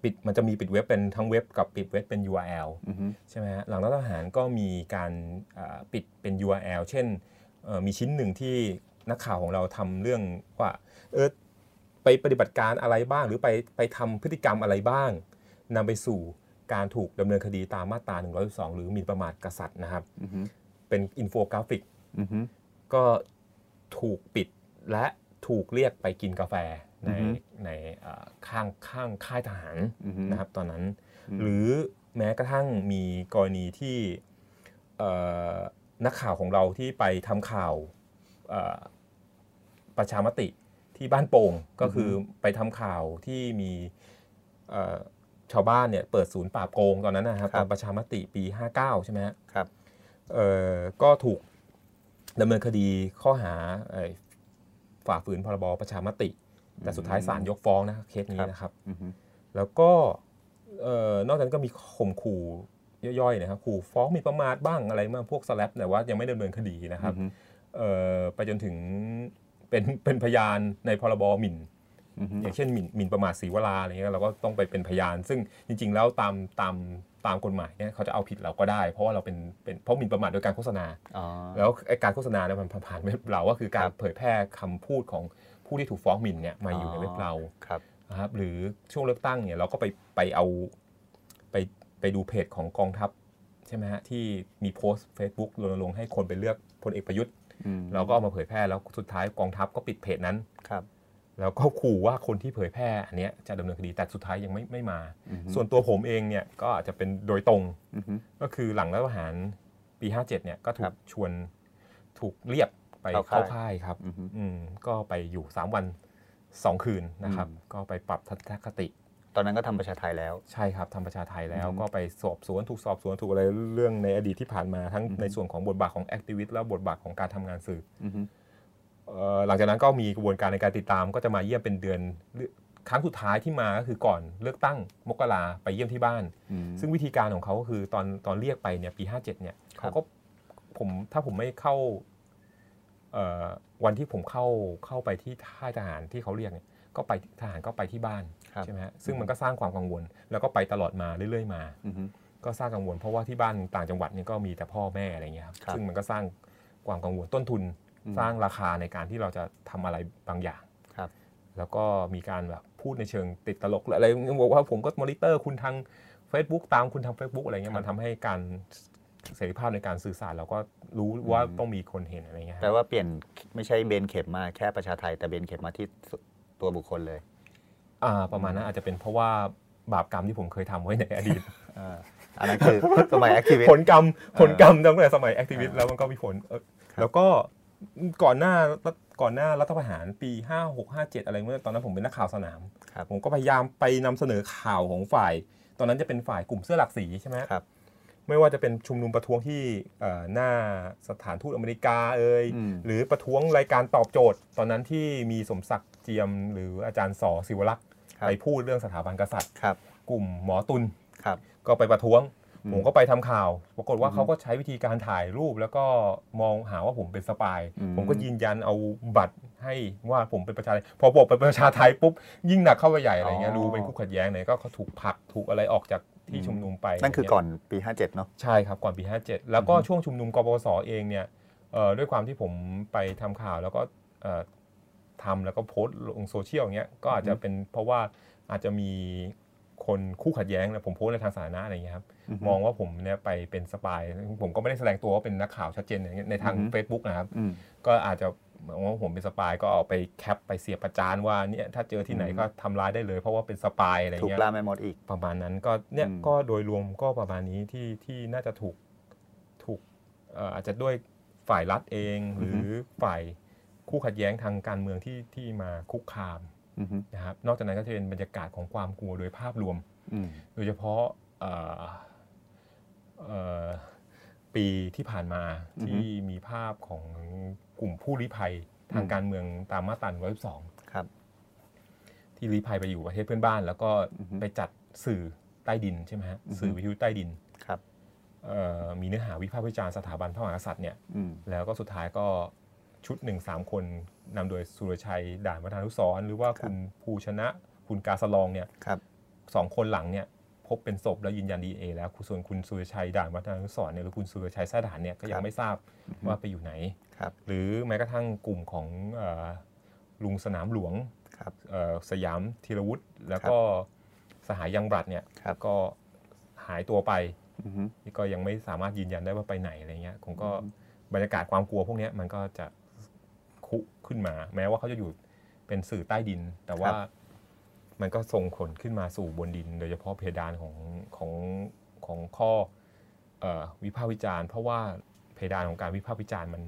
ปิดมันจะมีปิดเว็บเป็นทั้งเว็บกับปิดเว็บเป็น URL อือฮึใช่ไหมฮะหลังรัฐประหารก็มีการเอ่อปิดเป็น URL เช่นเอ่อมีชิ้นหนึ่งที่นักข่าวของเราทำเรื่องว่าเออไปปฏิบัติการอะไรบ้าง หรือไปไปทำพฤติกรรมอะไรบ้างนำไปสู่การถูกดำเนินคดีตามมาตรา112 หรือหมิ่นประมาทกษัตริย์นะครับอือฮึเป็นอินโฟกราฟิกอือฮึก็ถูกปิดและ ถูกเรียกไปกินกาแฟในอือฮึในเอ่อข้างข้างค่ายทหารอือฮึนะครับตอนนั้นอืมหรือแม้กระทั่งมีกรณีที่เอ่อนักข่าวของเราที่ไปทำข่าวเอ่อประชามติที่บ้านโป่งก็คือไปทำข่าวที่มีเอ่อชาวบ้านเนี่ยเปิดศูนย์ปราบโกงตอนนั้นนะครับครับตอนประชามติปี 59 ใช่ไหมฮะครับเอ่อก็ถูกดำเนินคดีข้อหาเอ่อ ฝ่าฝืนพรบประชามติ แต่สุดท้ายศาลยกฟ้องนะเคสนี้นะครับอือฮึแล้วก็เอ่อนอกจากนั้นก็มีข่มขู่ย่อยๆนะครับขู่ฟ้องหมีประมาทบ้างอะไรบ้างพวกสแลปแต่ว่ายังไม่ดำเนินคดีนะครับอือฮึเอ่อไปจนถึงเป็นเป็นพยานในพรบหมิ่นอือฮึอย่างเช่นหมิ่นหมิ่นประมาทศรีวราอะไรเงี้ยเราก็ต้องไปเป็นพยาน ซึ่งจริง ๆ แล้วตามตาม ตามกฎหมายเนี่ยเขาจะเอาผิดเราก็ได้ เพราะว่าเราเป็นเป็นเพราะหมิ่นประมาทโดยการโฆษณาอ๋อแล้วไอ้การโฆษณาเนี่ยมันผ่านเว็บเราก็คือการครับเผยแพร่คำพูดของผู้ที่ถูกฟ้องหมิ่นเนี่ยมาอยู่ในเว็บเราครับนะครับหรือช่วงเลือกตั้งเนี่ยเราก็ไปไปเอาไปไปดูเพจของกองทัพใช่ไหมฮะที่มีโพสต์ Facebook รณรงค์ให้คนไปเลือกพลเอกประยุทธ์อืมเราก็เอามาเผยแพร่แล้วสุดท้ายกองทัพก็ปิดเพจนั้นครับ แล้วก็ขู่ว่าคนที่เผยแพร่อันเนี้ยจะดำเนินคดีแต่สุดท้ายยังไม่ไม่มาอือฮึส่วนตัวผมเองเนี่ยก็อาจจะเป็นโดยตรงอือฮึก็คือหลังรัฐประหารปี 57เนี่ยก็ถูครักบชวนถูกเรียกไปเข้าเข้าค่ายค่ายครับอือฮึอืมก็ไปอยู่ 3 วัน 2 คืนนะครับอืมก็ไปปรับทัศนคติ ตอนนั้นก็ทำประชาไทยแล้ว ใช่ครับทำประชาไทยแล้วอืมก็ไปสอบสวนถูกสอบสวนถูกอะไรเรื่องในอดีตที่ผ่านมาทั้งอืมในส่วนของบทบาทของแอคทิวิสต์และบทบาทของการทำงานสื่ออือฮึเอ่อ หลังจากนั้นก็มีกระบวนการในการติดตามก็จะมาเยี่ยมเป็นเดือนครั้งสุดท้ายที่มาก็คือก่อนเลือกตั้งมกราไปเยี่ยมที่บ้านอืมซึ่งวิธีการของเขาก็คือตอนตอนเรียกไปเนี่ยปี 57 เนี่ยครัเขาบก็ผมถ้าผมไม่เข้าเอ่อวันที่ผมเข้าเข้าไปที่ค่ายทหารที่เขาเรียกเนี่ยก็ไปทหารก็ไปที่บ้านครับใช่ไหมฮะซึ่งมันก็สร้างความกังวล แล้วก็ไปตลอดมาเรื่อยๆมาอือฮึก็สร้างกังวลเพราะว่าที่บ้านต่างจังหวัดเนี่ยก็มีแต่พ่อแม่อะไรเงี้ยครับครับซึ่งมันก็สร้างความกังวลต้นทุนอืม สร้างราคาในการที่เราจะทำอะไรบางอย่างครับ แล้วก็มีการแบบพูดในเชิงติดตลกหรืออะไรบอกว่าผมก็มอนิเตอร์คุณทาง Facebook ตามคุณทาง Facebook อะไรเงี้ยมันทำให้การเสรีภาพในการสื่อสารเราก็รู้ว่าต้องมีคนเห็นอะไรเงี้ยแปลว่าเปลี่ยนไม่ใช่เบนเข็มมาแค่ประชาไทย แต่เบนเข็มมาที่ตัวบุคคลเลยอ่าประมาณนั้นอาจจะเป็นเพราะว่าบาปกรรมที่ผมเคยทำไว้ในอดีตอ่าอันนั้นคือสมัยแอคทีวิสผลกรรมผลกรรมตั้งแต่สมัยแอคทิวิสต์แล้วมันก็มีผลเออครับแล้วก็ ก่อนหน้าก่อนหน้ารัฐประหารปี 5 6 5 7 อะไรเมื่อตอนนั้นผมเป็นนักข่าวสนามครับผมก็พยายามไปนำเสนอข่าวของฝ่าย ตอนนั้นจะเป็นฝ่ายกลุ่มเสื้อหลักสีใช่ไหมครับไม่ว่าจะเป็นชุมนุมประท้วงที่เอ่อหน้าสถานทูตอเมริกาเอ่ยอืมหรือประท้วงรายการตอบโจทย์ ตอนนั้นที่มีสมศักดิ์เจียม หรืออาจารย์สอศิวรักษ์ครับไปพูดเรื่องสถาบันกษัตริย์ครับกลุ่มหมอตุลครับก็ไปประท้วงอืม ผมก็ไปทำข่าวปรากฏว่าอืมเขาก็ใช้วิธีการถ่ายรูป แล้วก็มองหาว่าผมเป็นสปายอืมผมก็ยืนยันเอาบัตรให้ว่าผมเป็นประชาไทยพอบอกเป็นประชาไทยปุ๊บยิ่งหนักเข้าไปใหญ่อะไรเงี้ยอ๋อรู้เป็นคู่ขัดแย้งเนี่ยก็เขาถูกผลักถูกอะไรออกจากที่อืมชุมนุมไปนั่นคืออะไรก่เงี้ยอนปี 57 เนาะใช่ครับก่อนปี 57 แล้วก็อือฮึช่วงชุมนุมกปปสเองเนี่ยเอ่อด้วยความที่ผมไปทำข่าวแล้วก็เอ่อทำแล้วก็โพสต์ลงโซเชียลอย่างเงี้ยก็อาจจะเป็นเพราะว่าอาจจะมี คนคู่ขัดแย้งนะผมโพสต์ในทางสาธารณะอะไรเงี้ยครับมองว่าผมเนี่ยไปเป็น spy ผมก็ไม่ได้แสดงตัวว่าเป็นนักข่าวชัดเจนอย่างเงี้ยในทางอือฮึ Facebook นะครับอืมก็อาจจะมองว่าผมเป็นสปายก็เอาไปแคปไปเสียบประจานว่าเนี่ยถ้าเจอที่ไหนอืมก็ทำร้ายได้เลย เพราะว่าเป็นสปายอะไรถูกเงี้ยล่าแม่มดอีกประมาณนั้นก็เนี่ยอืมก็โดยรวมก็ประมาณนี้ที่ที่น่าจะถูกถูกเอ่ออาจจะด้วยฝ่ายรัฐเองหรือฝ่ายคู่ขัดแย้งทางการเมืองที่ที่มาคุกคามอืม นะครับนอกจากนั้นก็จะเป็นบรรยากาศของความกลัวโดยภาพรวมอืมโดยเฉพาะเอ่อเอ่อปีที่ผ่านมาอือฮึที่มีภาพของกลุ่มผู้ลี้ภัยทางอืมการเมืองตามมาตรา112ครับ ที่ลี้ภัยไปอยู่ประเทศเพื่อนบ้าน แล้วก็อือฮึไปจัดสื่อใต้ดินใช่ไหมฮะอือฮึสื่อวิทยุใต้ดินครับเอ่อมีเนื้อหาวิพากษ์วิจารณ์สถาบันพระมหากษัตริย์เนี่ยอืมแล้วก็สุดท้ายก็ ชุดหนึ่งสามคนนำโดยสุรชัยด่านวัฒนานุสรณ์หรือว่าครับคุณภูชนะ คุณกาสลองเนี่ยครับสองคนหลังเนี่ยพบเป็นศพแล้วยืนยันดีเอแล้วส่วนคุณสุรชัยด่านวัฒนานุสรณ์เนี่ยหรือคุณสุรชัยแท้ด่านเนี่ยก็ยัครังบไม่ทราบว่าไปอยู่ไหนครับหรือแม้กระทั่งกลุ่มของเอ่อลุงสนามหลวงครับเอ่อสยามธีรวุฒิแล้วก็สหายยังบรัดเนี่ยครับก็หายตัวไปอืมก็ยังไม่สามารถยืนยันได้ว่าไปไหนอะไรเงี้ยผมก็อืมบรรยากาศความกลัวพวกเนี้ยมันก็จะ คุขึ้นมา แม้ว่าเขาจะอยู่เป็นสื่อใต้ดิน แต่ว่ามันก็ส่งผลขึ้นมาสู่บนดิน โดยเฉพาะเพดานของของของข้อเออวิพากษ์วิจารณ์ เพราะว่าเพดานของการวิพากษ์วิจารณ์มัน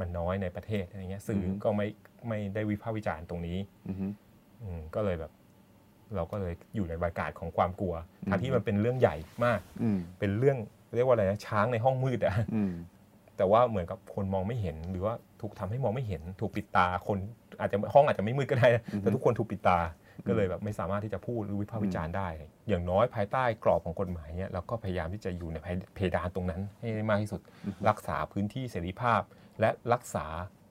มันน้อยในประเทศอะไรเงี้ยสื่อก็ไม่ไม่ได้วิพากษ์วิจารณ์ตรงนี้อืมอืมก็เลยแบบ เราก็เลยอยู่ในบรรยากาศของความกลัวอืมทั้งที่มันเป็นเรื่องใหญ่มากอืมเป็นเรื่องเรียกว่าอะไรนะช้างในห้องมืดอะอืม แต่ว่าเหมือนกับคนมองไม่เห็น หรือว่าถูกทำให้มองไม่เห็น ถูกปิดตาคนอาจจะห้องอาจจะไม่มืดก็ได้นะอือฮึแต่ทุกคนถูกปิดตาก็เลยแบบไม่สามารถที่จะพูดหรือวิพากษ์วิจารณ์ได้ อย่างน้อยภายใต้กรอบของกฎหมายเนี่ยเราก็พยายามที่จะอยู่ในเพดานตรงนั้นให้ได้มากที่สุด รักษาพื้นที่เสรีภาพ และรักษา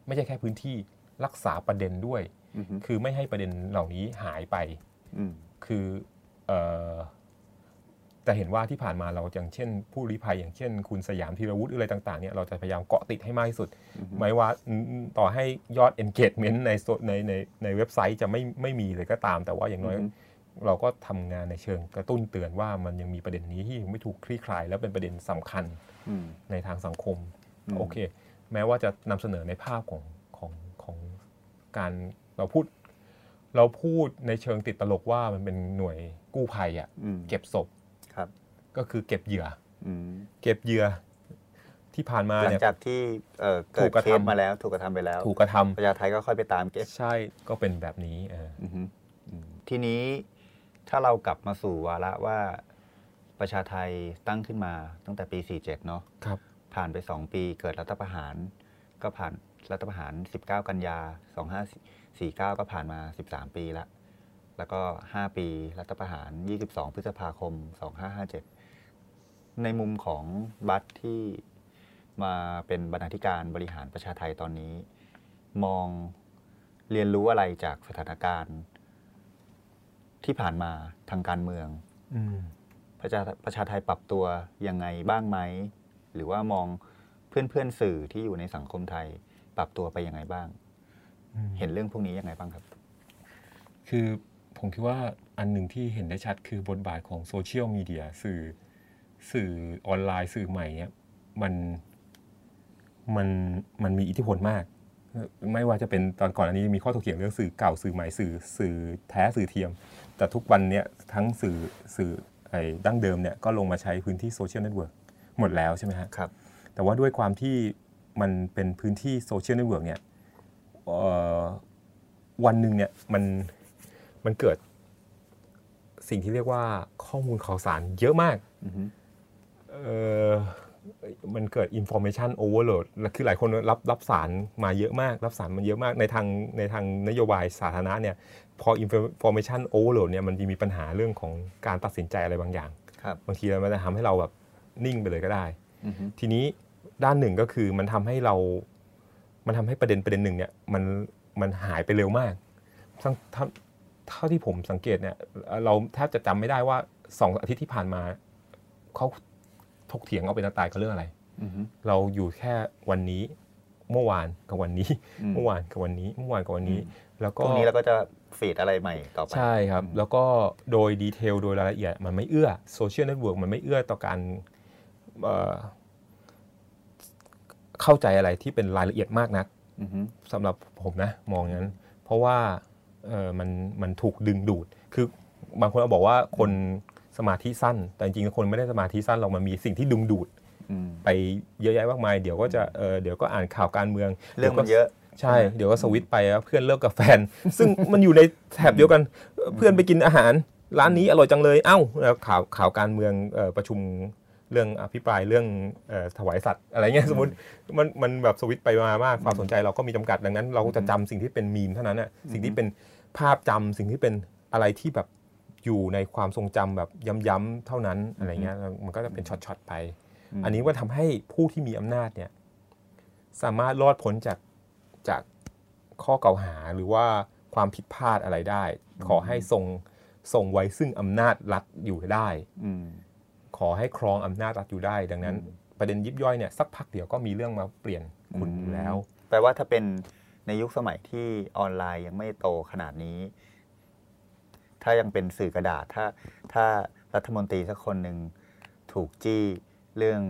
ไม่ใช่แค่พื้นที่รักษาประเด็นด้วยอืมคือไม่ให้ประเด็นเหล่านี้หายไปอืมคือ เอ่อแต่เห็นว่าที่ผ่านมาเราอย่างเช่น ผู้ลี้ภัยอย่างเช่น คุณสยามธีรวุฒิอะไรต่างๆเนี่ยเราจะพยายามเกาะติดให้มากที่สุด ไม่ว่าอืมต่อให้ยอด engagement ในโซในในในเว็บไซต์จะไม่ไม่มีเลยก็ตาม แต่ว่าอย่างน้อยอือฮึเราก็ทำงานในเชิงกระตุ้นเตือนว่ามันยังมีประเด็นนี้ที่ยังไม่ถูกคลี่คลาย และเป็นประเด็นสำคัญอืมในทางสังคมอืมโอเค แม้ว่าจะนำเสนอในภาพของของของการเราพูด เราพูดในเชิงติดตลกว่ามันเป็นหน่วยกู้ภัยอะ่ะอืมเก็บศพครับ ก็คือเก็บเหยื่ออืมเก็บเหยื่อที่ผ่านมาหลังเนี่ยจากที่เอ่อถูเกิดกกระเคทำสมาแล้ว ถูกกระทำไปแล้ว ถูกกระทำประชาไทยก็ค่อยไปตามเก็บใช่ก็เป็นแบบนี้เอออือฮึอืมทีนี้ถ้าเรากลับมาสู่วาระว่าประชาไทยตั้งขึ้นมาตั้งแต่ปี 47 เนาะครับผ่านไป 2 ปีเกิดรัฐประหาร ก็ผ่านรัฐประหาร 19 กันยา 2549 ก็ผ่านมา 13 ปีละ แล้วก็ 5 ปีรัฐประหาร 22 พฤษภาคม 2557 ในมุมของบัตที่มาเป็นบรรณาธิการบริหารประชาไทยตอนนี้ มองเรียนรู้อะไรจากสถานการณ์ ที่ผ่านมาทางการเมืองอืมประชาประชาไทยปรับตัวยังไงบ้างไหม หรือว่ามองเพื่อนเพื่อนๆสื่อที่อยู่ในสังคมไทย ปรับตัวไปยังไงบ้างอืมเห็นเรื่องพวกนี้ยังไงบ้างครับ คือผมคิดว่าอันหนึ่งที่เห็นได้ชัดคือบทบาทของโซเชียลมีเดียสื่อ สื่อออนไลน์สื่อใหม่เนี่ยมันมันมันมีอิทธิพลมาก ไม่ว่าจะเป็นตอนก่อนอันนี้มีข้อถกเถียงเรื่องสื่อเก่าสื่อใหม่สื่อสื่อแท้สื่อเทียม แต่ทุกวันเนี่ยทั้งสื่อสื่อไอ้ดั้งเดิมเนี่ยก็ลงมาใช้พื้นที่โซเชียลเน็ตเวิร์กหมดแล้วใช่ไหมฮะครับแต่ว่าด้วยความที่มันเป็นพื้นที่โซเชียลเน็ตเวิร์กเนี่ยเอ่อวันหนึ่งเนี่ยมันมันเกิดสิ่งที่เรียกว่าข้อมูลข่าวสารเยอะมากอือฮึเออ มันเกิด information overload และคือหลายคนรับรับสารมาเยอะมาก รับสารมันเยอะมากในทางในทางนโยบายสาธารณะเนี่ยพอ information overload เนี่ยมันจะมีปัญหาเรื่องของการตัดสินใจอะไรบางอย่างครับบางทีมันจะทำให้เราแบบนิ่งไปเลยก็ได้อือฮึทีนี้ด้านหนึ่งก็คือมันทำให้เรา มันทำให้ประเด็นประเด็นหนึ่งเนี่ยมันมันหายไปเร็วมากทั้งเท่าเท่าที่ผมสังเกตเนี่ยเราแทบจะจำไม่ได้ว่าสองอาทิตย์ที่ผ่านมาเขา ถกเถียงเอาเป็นตายกับเรื่องอะไรอือฮึเราอยู่แค่วันนี้เมื่อวานกับวันนี้อืมเมื่อวานกับวันนี้ เมื่อวานกับวันนี้ แล้วพก็รุ่งนี้เราก็จะ feed อะไรใหม่ต่อไป ใช่ครับ แล้วก็โดย detail โดยรายละเอียดมันไม่เอื้อโซเชียลเน็ตเวิร์กมันไม่เอื้อต่อการเอ่อเข้าใจอะไรที่เป็นรายละเอียดมากนักอือฮึสำหรับผมนะมองอย่างนั้น เพราะว่าเออมันมันถูกดึงดูด คือบางคนบอกว่าคน สมาธิสั้น แต่จริงๆคนไม่ได้สมาธิสั้นหรอกมันมีสิ่งที่ดึงดูดอืมไปเยอะแยะมากมายเดี๋ยวก็จะเออเดี๋ยวก็อ่านข่าวการเมืองเรื่องมันเยอะใช่เดี๋ยวก็สวิตช์ไปแล้วเพื่อนเลิกกับแฟน ซึ่งมันอยู่ในแถบเดียวกันเพื่อนไปกินอาหาร ร้านนี้อร่อยจังเลยเอ้าแล้วข่าวข่าวการเมืองเอ่อประชุมเรื่องอภิปรายเรื่องเอ่อถวายสัตว์อะไรเงี้ยสมมติมันมันแบบสวิตช์ไปมามากความสนใจเราก็มีจำกัดดังนั้น เราจะจำสิ่งที่เป็นมีมเท่านั้นน่ะสิ่งที่เป็นภาพจำสิ่งที่เป็นอะไรที่แบบ อยู่ในความทรงจำแบบย้ำๆเท่านั้นอะไรเงี้ยมันก็จะเป็นช็อตๆไปอืมอันนี้ว่าทำให้ผู้ที่มีอำนาจเนี่ยสามารถรอดพ้นจากจากข้อกล่าวหาหรือว่าความผิดพลาดอะไรได้ ขอให้ทรงทรงไว้ซึ่งอำนาจรัฐอยู่ได้อืมขอให้ครองอำนาจรัฐอยู่ได้ ดังนั้น ประเด็นยิบย่อยเนี่ยสักพักเดียวก็มีเรื่องมาเปลี่ยนคุณอยู่แล้ว แปลว่าถ้าเป็นในยุคสมัยที่ออนไลน์ยังไม่โตขนาดนี้ ถ้ายังเป็นสื่อกระดาษ ถ้าถ้ารัฐมนตรีสักคนหนึ่งถูกจี้เรื่อง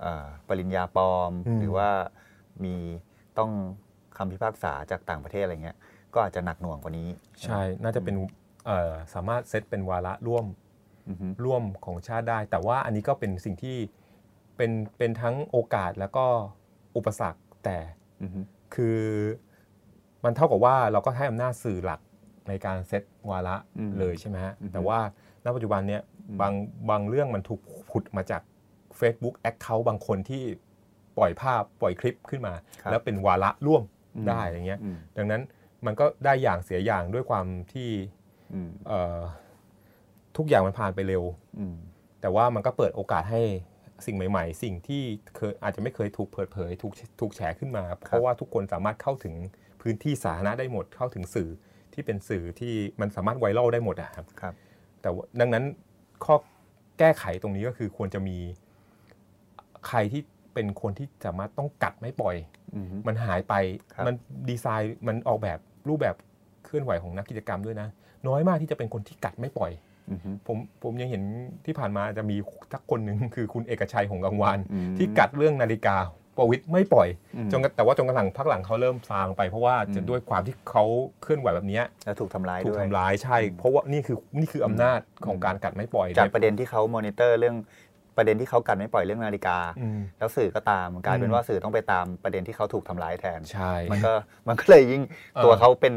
เออปริญญาปลอมอืมหรือว่ามีต้องคำพิพากษาจากต่างประเทศอะไรเงี้ย ก็อาจจะหนักหน่วงกว่านี้ ใช่ น่าจะเป็นเอ่อสามารถเซตเป็นวาระร่วมอือฮึร่วมของชาติได้ แต่ว่าอันนี้ก็เป็นสิ่งที่เป็นเป็นทั้งโอกาสแล้วก็อุปสรรคแต่อือฮึคือมันเท่ากับว่าเราก็ให้อำนาจสื่อหลัก ในการเซตวาระอืมเลยใช่ไหมฮะอือฮึแต่ว่าณปัจจุบันเนี้ยอืมบางบางเรื่องมันถูกผุดมาจาก Facebook Account บางคนที่ปล่อยภาพปล่อยคลิปขึ้นมาครับแล้วเป็นวาระร่วมอืมได้อย่างเงี้ยอืมดังนั้นมันก็ได้อย่างเสียอย่างด้วยความที่อืมเอ่อทุกอย่างมันผ่านไปเร็วอืมแต่ว่ามันก็เปิดโอกาสให้สิ่งใหม่ ๆ สิ่งที่เคยอาจจะไม่เคยถูกเปิดเผยถูกถูกแฉขึ้นมา เพราะว่าทุกคนสามารถเข้าถึงพื้นที่สาธารณะได้หมดเข้าถึงสื่อ ที่เป็นสื่อที่มันสามารถไวรัลได้หมดอะครับครับ แต่ว่าดังนั้นข้อแก้ไขตรงนี้ก็คือควรจะมีใครที่เป็นคนที่สามารถต้องกัดไม่ปล่อยอือฮึมันหายไปครับ มันดีไซน์มันออกแบบรูปแบบเคลื่อนไหวของนักกิจกรรมด้วยนะ น้อยมากที่จะเป็นคนที่กัดไม่ปล่อย อือฮึผมผมยังเห็นที่ผ่านมาจะมีสักคนหนึ่งคือคุณเอกชัยของกังวาน อืมที่กัดเรื่องนาฬิกา ประวิตรไม่ปล่อยอืมจนกระแต่ว่าจนกระทั่งพักหลังเขาเริ่มซาลงไปเพราะว่าจะอืมด้วยความที่เขาเคลื่อนไหวแบบเนี้ยแล้วถูกทำร้ายถูกด้วยทำร้ายใช่ เพราะว่านี่คือนี่คืออำนาจของการกัดไม่ปล่อยจากประเด็นที่เขามอนิเตอร์เรื่องประเด็นที่เขากันไม่ปล่อยเรื่องนาฬิกาอืมแล้วสื่อก็ตามกลายเป็อืนมว่าสื่อต้องไปตามประเด็นที่เขาถูกทำร้ายแทนใช่มันก็มันก็เลยยิ่งเออตัวเขาเป็น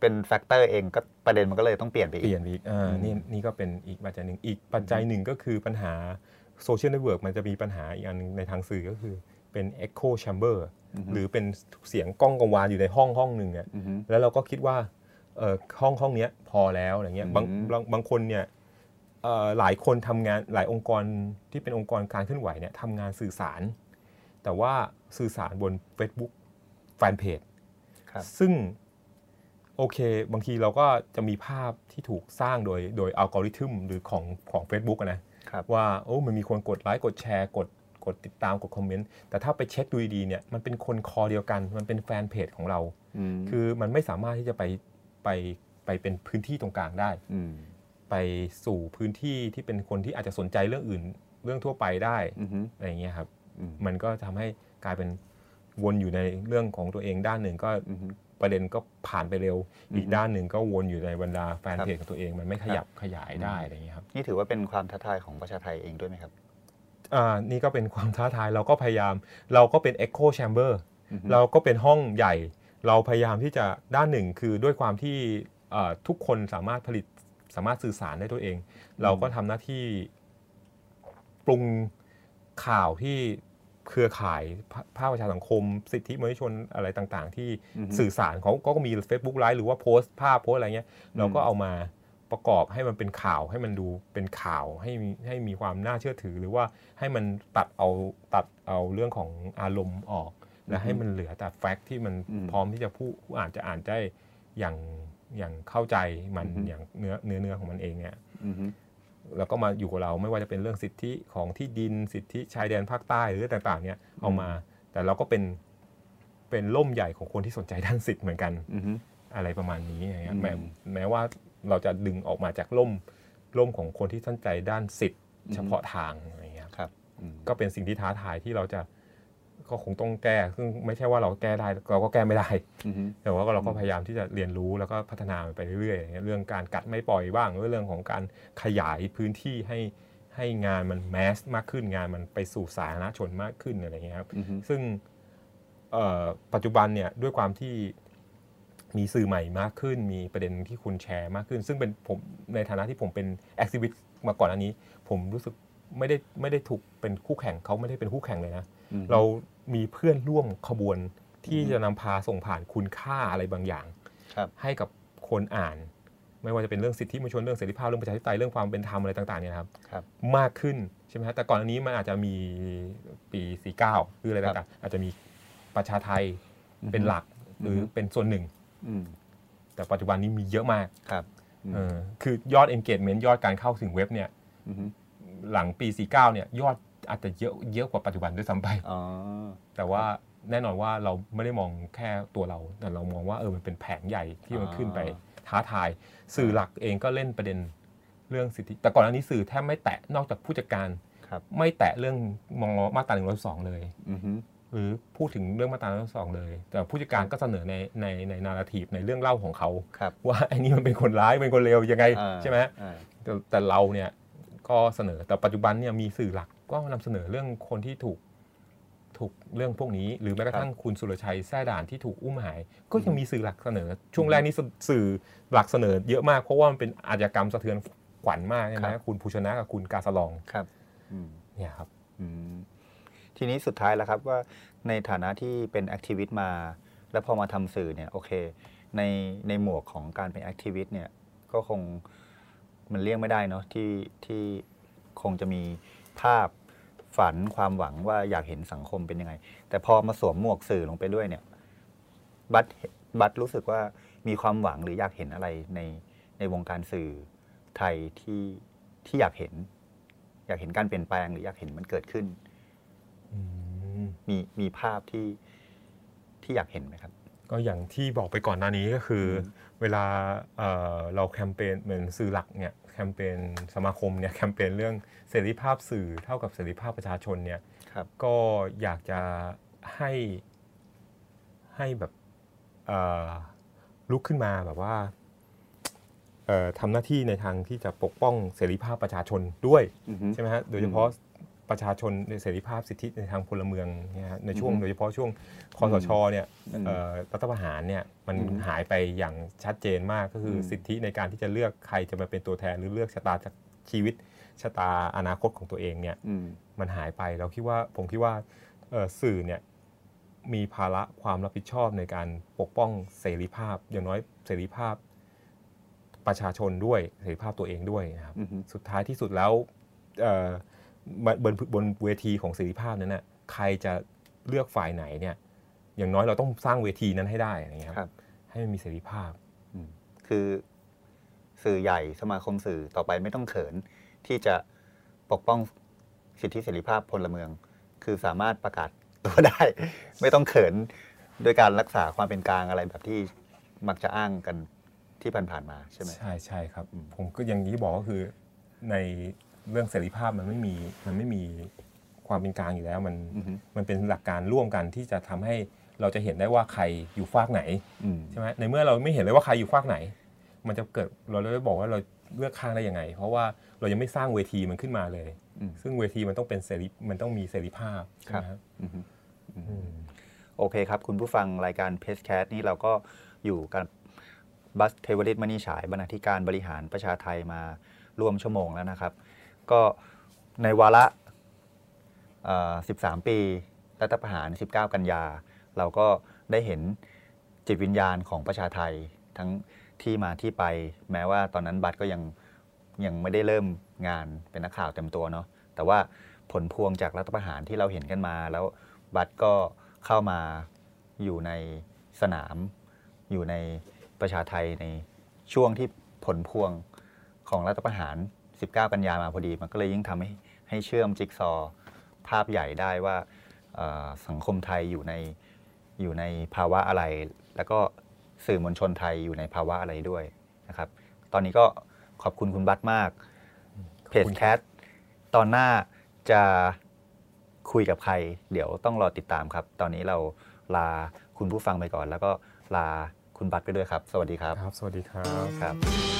เป็น factor เองก็ประเด็นมันก็เลยต้องเปลี่ยนไปเปอีลี่กยนไปอีกอ่าอืมนี่นี่ก็เป็นอีกปัจจัยหนึ่งอีกปัจจัยหนึ่งก็คือปัญหาโซเชียลเน็ตเวิร์กมันจะมีปัญหาอีกอันหนึ่งในทางสื่อก็คือ เป็น Echo Chamber หรือเป็นเสียงกล้องกังวานอยู่ในห้องห้องหนึ่งเนี่ยอือฮึแล้วเราก็คิดว่าเอ่อห้องห้องเนี้ยพอแล้วอะไรเงี้ยบางอืมบางบางคนเนี่ยเอ่อหลายคนทำงานหลายองค์กรที่เป็นองค์กรการเคลื่อนไหวเนี่ยทำงานสื่อสาร แต่ว่าสื่อสารบน Facebook แฟนเพจครับซึ่งโอเค บางทีเราก็จะมีภาพที่ถูกสร้างโดยโดยอัลกอริทึมหรือของของ Facebook อะนะครับว่าโอ้มันมีคนกดไลค์กดแชร์กด กดติดตามกดคอมเมนต์แต่ถ้าไปเช็คดูดีๆเนี่ยมันเป็นคนคอเดียวกัน มันเป็นแฟนเพจของเราอืมคือมันไม่สามารถที่จะไปไปไปเป็นพื้นที่ตรงกลางได้อืมไปสู่พื้นที่ที่เป็นคนที่อาจจะสนใจเรื่องอื่น เรื่องทั่วไปได้อืมอะไรอย่างเงี้ยครับอืมมันก็ทำให้กลายเป็นวนอยู่ในเรื่องของตัวเองด้านหนึ่งก็อืมประเด็นก็ผ่านไปเร็วอือฮึอีกด้านหนึ่งก็วนอยู่ในบรรดาแฟนครับเพจของตัวเอง มันไม่ขยับขยายได้อะไรอย่างเงี้ยครับนี่ถือว่าเป็นความท้าทายของประชาไทยเองด้วยไหมครับ อ่านี่ก็เป็นความท้าทายเราก็พยายาม เราก็เป็น Echo Chamber อือฮึเราก็เป็นห้องใหญ่ เราพยายามที่จะด้านหนึ่งคือด้วยความที่อ่าทุกคนสามารถผลิตสามารถสื่อสารได้ตัวเอง เราก็ทำหน้าที่ปรุงข่าวที่เครือข่ายภาภาคประชาสังคม สิทธิมนุษยชนอะไรต่างๆ ที่อือฮึสื่อสารเขาก็มี Facebook ไลฟ์หรือว่าโพสต์ภาพโพสต์อะไรเงี้ยเราก็เอามา ประกอบให้มันเป็นข่าวให้มันดูเป็นข่าวให้มีให้มีความน่าเชื่อถือ หรือว่าให้มันตัดเอาตัดเอาเรื่องของอารมณ์ออก และให้มันเหลือแต่แฟกต์ที่มันอืมพร้อมที่จะผู้ผู้อ่านจะอ่านได้อย่างอย่างเข้าใจมันอือฮึอย่างเนื้อเนื้อเนื้อของมันเองเนี่ยอืมแล้วก็มาอยู่กับเราไม่ว่าจะเป็นเรื่องสิทธิของที่ดินสิทธิชายแดนภาคใต้หรือเรื่องต่างๆ เนี่ยเอามา แต่เราก็เป็นเป็นล่มใหญ่ของคนที่สนใจด้านสิทธิ์เหมือนกันอืมอะไรประมาณนี้นะครัอืบมแม้แม้ว่า เราจะดึงออกมาจากล่มล่มของคนที่สนใจด้านสิทธิ์อืมเฉพาะทางอะไรอย่างเงี้ยครับครับอืมก็เป็นสิ่งที่ท้าทายที่เราจะก็คงต้องแก้ซึ่งไม่ใช่ว่าเราแก้ได้เราก็แก้ไม่ได้อืมแต่ว่าเราก็พยายามที่จะเรียนรู้แล้วก็พัฒนามันไปเรื่อยๆอย่างเงี้ยเรื่องการกัดไม่ปล่อยบ้างหรือเรื่องของการขยายพื้นที่ให้ให้งานมันแมสมากขึ้นงานมันไปสู่สาธารณชนมากขึ้นอะไรอย่างเงี้ยครับอืมซึ่งเอ่อปัจจุบันเนี่ยด้วยความที่ มีสื่อใหม่มากขึ้น มีประเด็นที่คุณแชร์มากขึ้น ซึ่งเป็นผมในฐานะที่ผมเป็นแอคทิวิสต์มาก่อนอันนี้ ผมรู้สึกไม่ได้ไม่ได้ถูกเป็นคู่แข่งเขาไม่ได้เป็นคู่แข่งเลยนะอืมเรามีเพื่อนร่วมขบวนที่จะนำพาส่งผ่านคุณค่าอะไรบางอย่างครับให้กับคนอ่าน ไม่ว่าจะเป็นเรื่องสิทธิมนุษยชนเรื่องเสรีภาพเรื่องประชาธิปไตยเรื่องความเป็นธรรมอะไรต่างๆเนี่ยนะครับครับมากขึ้นใช่ไหมฮะแต่ก่อนอันนี้มันอาจจะมีปี49หรืออะไรครับต่างๆอาจจะมีประชาไทยเป็นหลักหรือเป็นส่วนหนึ่งอืม แต่ปัจจุบันนี้มีเยอะมากครับอืมเออคือยอด engagement ยอดการเข้าถึงเว็บเนี่ยอืมหลังปี 49 เนี่ยยอดอาจจะเยอะเยอะกว่าปัจจุบันด้วยซ้ำไปอ๋อแต่ว่าแน่นอนว่าเราไม่ได้มองแค่ตัวเรา แต่เรามองว่าเออมันเป็นแผงใหญ่ที่มันขึ้นไปท้าทาย สื่อหลักเองก็เล่นประเด็นเรื่องสิทธิ แต่ก่อนอันนี้สื่อแทบไม่แตะนอกจากผู้จัดการครับไม่แตะเรื่องมองมาตราหนึ่งร้อยสองเลยอืม หรือพูดถึงเรื่องมาตราหนึ่งร้อยสองเลย แต่ผู้จัดการก็เสนอในในในนาราทีฟในเรื่องเล่าของเขาครับว่าไอ้นี่มันเป็นคนร้ายเป็นคนเลวยังไงอ่าใช่ไหมอ่าแต่แต่เราเนี่ยก็เสนอแต่ปัจจุบันเนี่ยมีสื่อหลักก็นำเสนอเรื่องคนที่ถูกถูกเรื่องพวกนี้ หรือแม้กระทั่งคุณสุรชัยแท้ด่านที่ถูกอุ้มหาย ก็ยังมีสื่อหลักเสนอ ช่วงแรกนี่สื่อหลักเสนอ เยอะมากเพราะว่ามันเป็นอาชญากรรมสะเทือนขวัญมากใช่ไหมครับคุณภูชนะกับคุณกาสลองครับอืมเนี่ยครับอืม ทีนี้สุดท้ายแล้วครับว่าในฐานะที่เป็นแอคทิวิตมา แล้วพอมาทำสื่อเนี่ยโอเค ในในหมวกของการเป็นแอคทิวิตเนี่ยก็คงมันเลี่ยงไม่ได้เนาะที่ที่คงจะมีภาพฝันความหวังว่าอยากเห็นสังคมเป็นยังไง แต่พอมาสวมหมวกสื่อลงไปด้วยเนี่ยบัตบัตรู้สึกว่ามีความหวังหรืออยากเห็นอะไรในในวงการสื่อไทยที่ที่อยากเห็น อยากเห็นการเปลี่ยนแปลงหรืออยากเห็นมันเกิดขึ้น มีมีภาพที่ที่อยากเห็นไหมครับ ก็อย่างที่บอกไปก่อนหน้านี้ก็คืออเวลาเอ่อเราแคมเปญเหมือนสื่อหลักเนี่ยแคมเปญสมาคมเนี่ยแคมเปญเรื่องเสรีภาพสื่อเท่ากับเสรีภาพประชาชนเนี่ยครับก็อยากจะให้ให้แบบเอ่อลุกขึ้นมาแบบว่าเอ่อทำหน้าที่ในทางที่จะปกป้องเสรีภาพประชาชนด้วยอือฮึใช่ไหมฮะโดยเฉพาะ ประชาชนในเสรีภาพสิทธิในทางพลเมืองเนี่ยฮะในช่วงอือฮึโดยเฉพาะช่วงคอสชเนี่ยอืมเอ่อรัฐประหารเนี่ยมันอือฮึหายไปอย่างชัดเจนมากก็คืออมสิทธิในการที่จะเลือกใครจะมาเป็นตัวแทนหรือเลือกชะตาจากชีวิตชะตาอนาคตของตัวเองเนี่ยอืมมันหายไปเราคิดว่าผมคิดว่าเอ่อสื่อเนี่ยมีภาระความรับผิดชอบในการปกป้องเสรีภาพ อย่างน้อยเสรีภาพประชาชนด้วยเสรีภาพตัวเองด้วยนะครับอือฮึสุดท้ายที่สุดแล้วเอ่อ บนบนเวทีของเสรีภาพนั้นน่ะใครจะเลือกฝ่ายไหนเนี่ย อย่างน้อยเราต้องสร้างเวทีนั้นให้ได้อะไรเงี้ยครับให้มันมีเสรีภาพอืมคือสื่อใหญ่สมาคมสื่อต่อไปไม่ต้องเขินที่จะปกป้องสิทธิเสรีภาพพลเมือง คือสามารถประกาศตัวได้ ไม่ต้องเขินด้วยการรักษาความเป็นกลางอะไรแบบที่มักจะอ้างกันที่ผ่านๆมาใช่ไหมใช่ใช่ครับอืมผมก็อย่างนี้บอกก็คือใน เรื่องเสรีภาพมันไม่มีมันไม่มีความเป็นกลางอยู่แล้ว มันอือฮึมันเป็นหลักการร่วมกันที่จะทำให้เราจะเห็นได้ว่าใครอยู่ฝากไหนอืมใช่ไหมในเมื่อเราไม่เห็นเลยว่าใครอยู่ฝากไหน มันจะเกิดเราเลยบอกว่าเราเลือกข้างได้ยังไง เพราะว่าเรายังไม่สร้างเวทีมันขึ้นมาเลยอืมซึ่งเวทีมันต้องเป็นเสรีมันต้องมีเสรีภาพใช่ไหมครับอือฮึอืมโอเคครับ คุณผู้ฟังรายการเพจแคสนี่เราก็อยู่กับบัสเทวริตมณีฉายบรรณาธิการบริหารประชาไทยมาร่วมชั่วโมงแล้วนะครับ ก็ในวาระ 13 ปีรัฐประหาร 19 กันยา เราก็ได้เห็นจิตวิญญาณของประชาไทยทั้งที่มาที่ไป แม้ว่าตอนนั้นบัตรก็ยังยังไม่ได้เริ่มงานเป็นนักข่าวเต็มตัวเนาะแต่ว่าผลพวงจากรัฐประหารที่เราเห็นกันมา แล้วบัตรก็เข้ามาอยู่ในสนาม อยู่ในประชาไทยในช่วงที่ผลพวงของรัฐประหาร 19 กันยามาพอดี มันก็เลยยิ่งทำให้ให้เชื่อมจิ๊กซอว์ภาพใหญ่ได้ว่าเอ่อสังคมไทยอยู่ในอยู่ในภาวะอะไร แล้วก็สื่อมวลชนไทยอยู่ในภาวะอะไรด้วยนะครับ ตอนนี้ก็ขอบคุณคุณบัตมากเพจแคทตอนหน้าจะคุยกับใคร เดี๋ยวต้องรอติดตามครับ ตอนนี้เราลาคุณผู้ฟังไปก่อน แล้วก็ลาคุณบัตไปด้วยครับ สวัสดีครับครับ สวัสดีครับครับ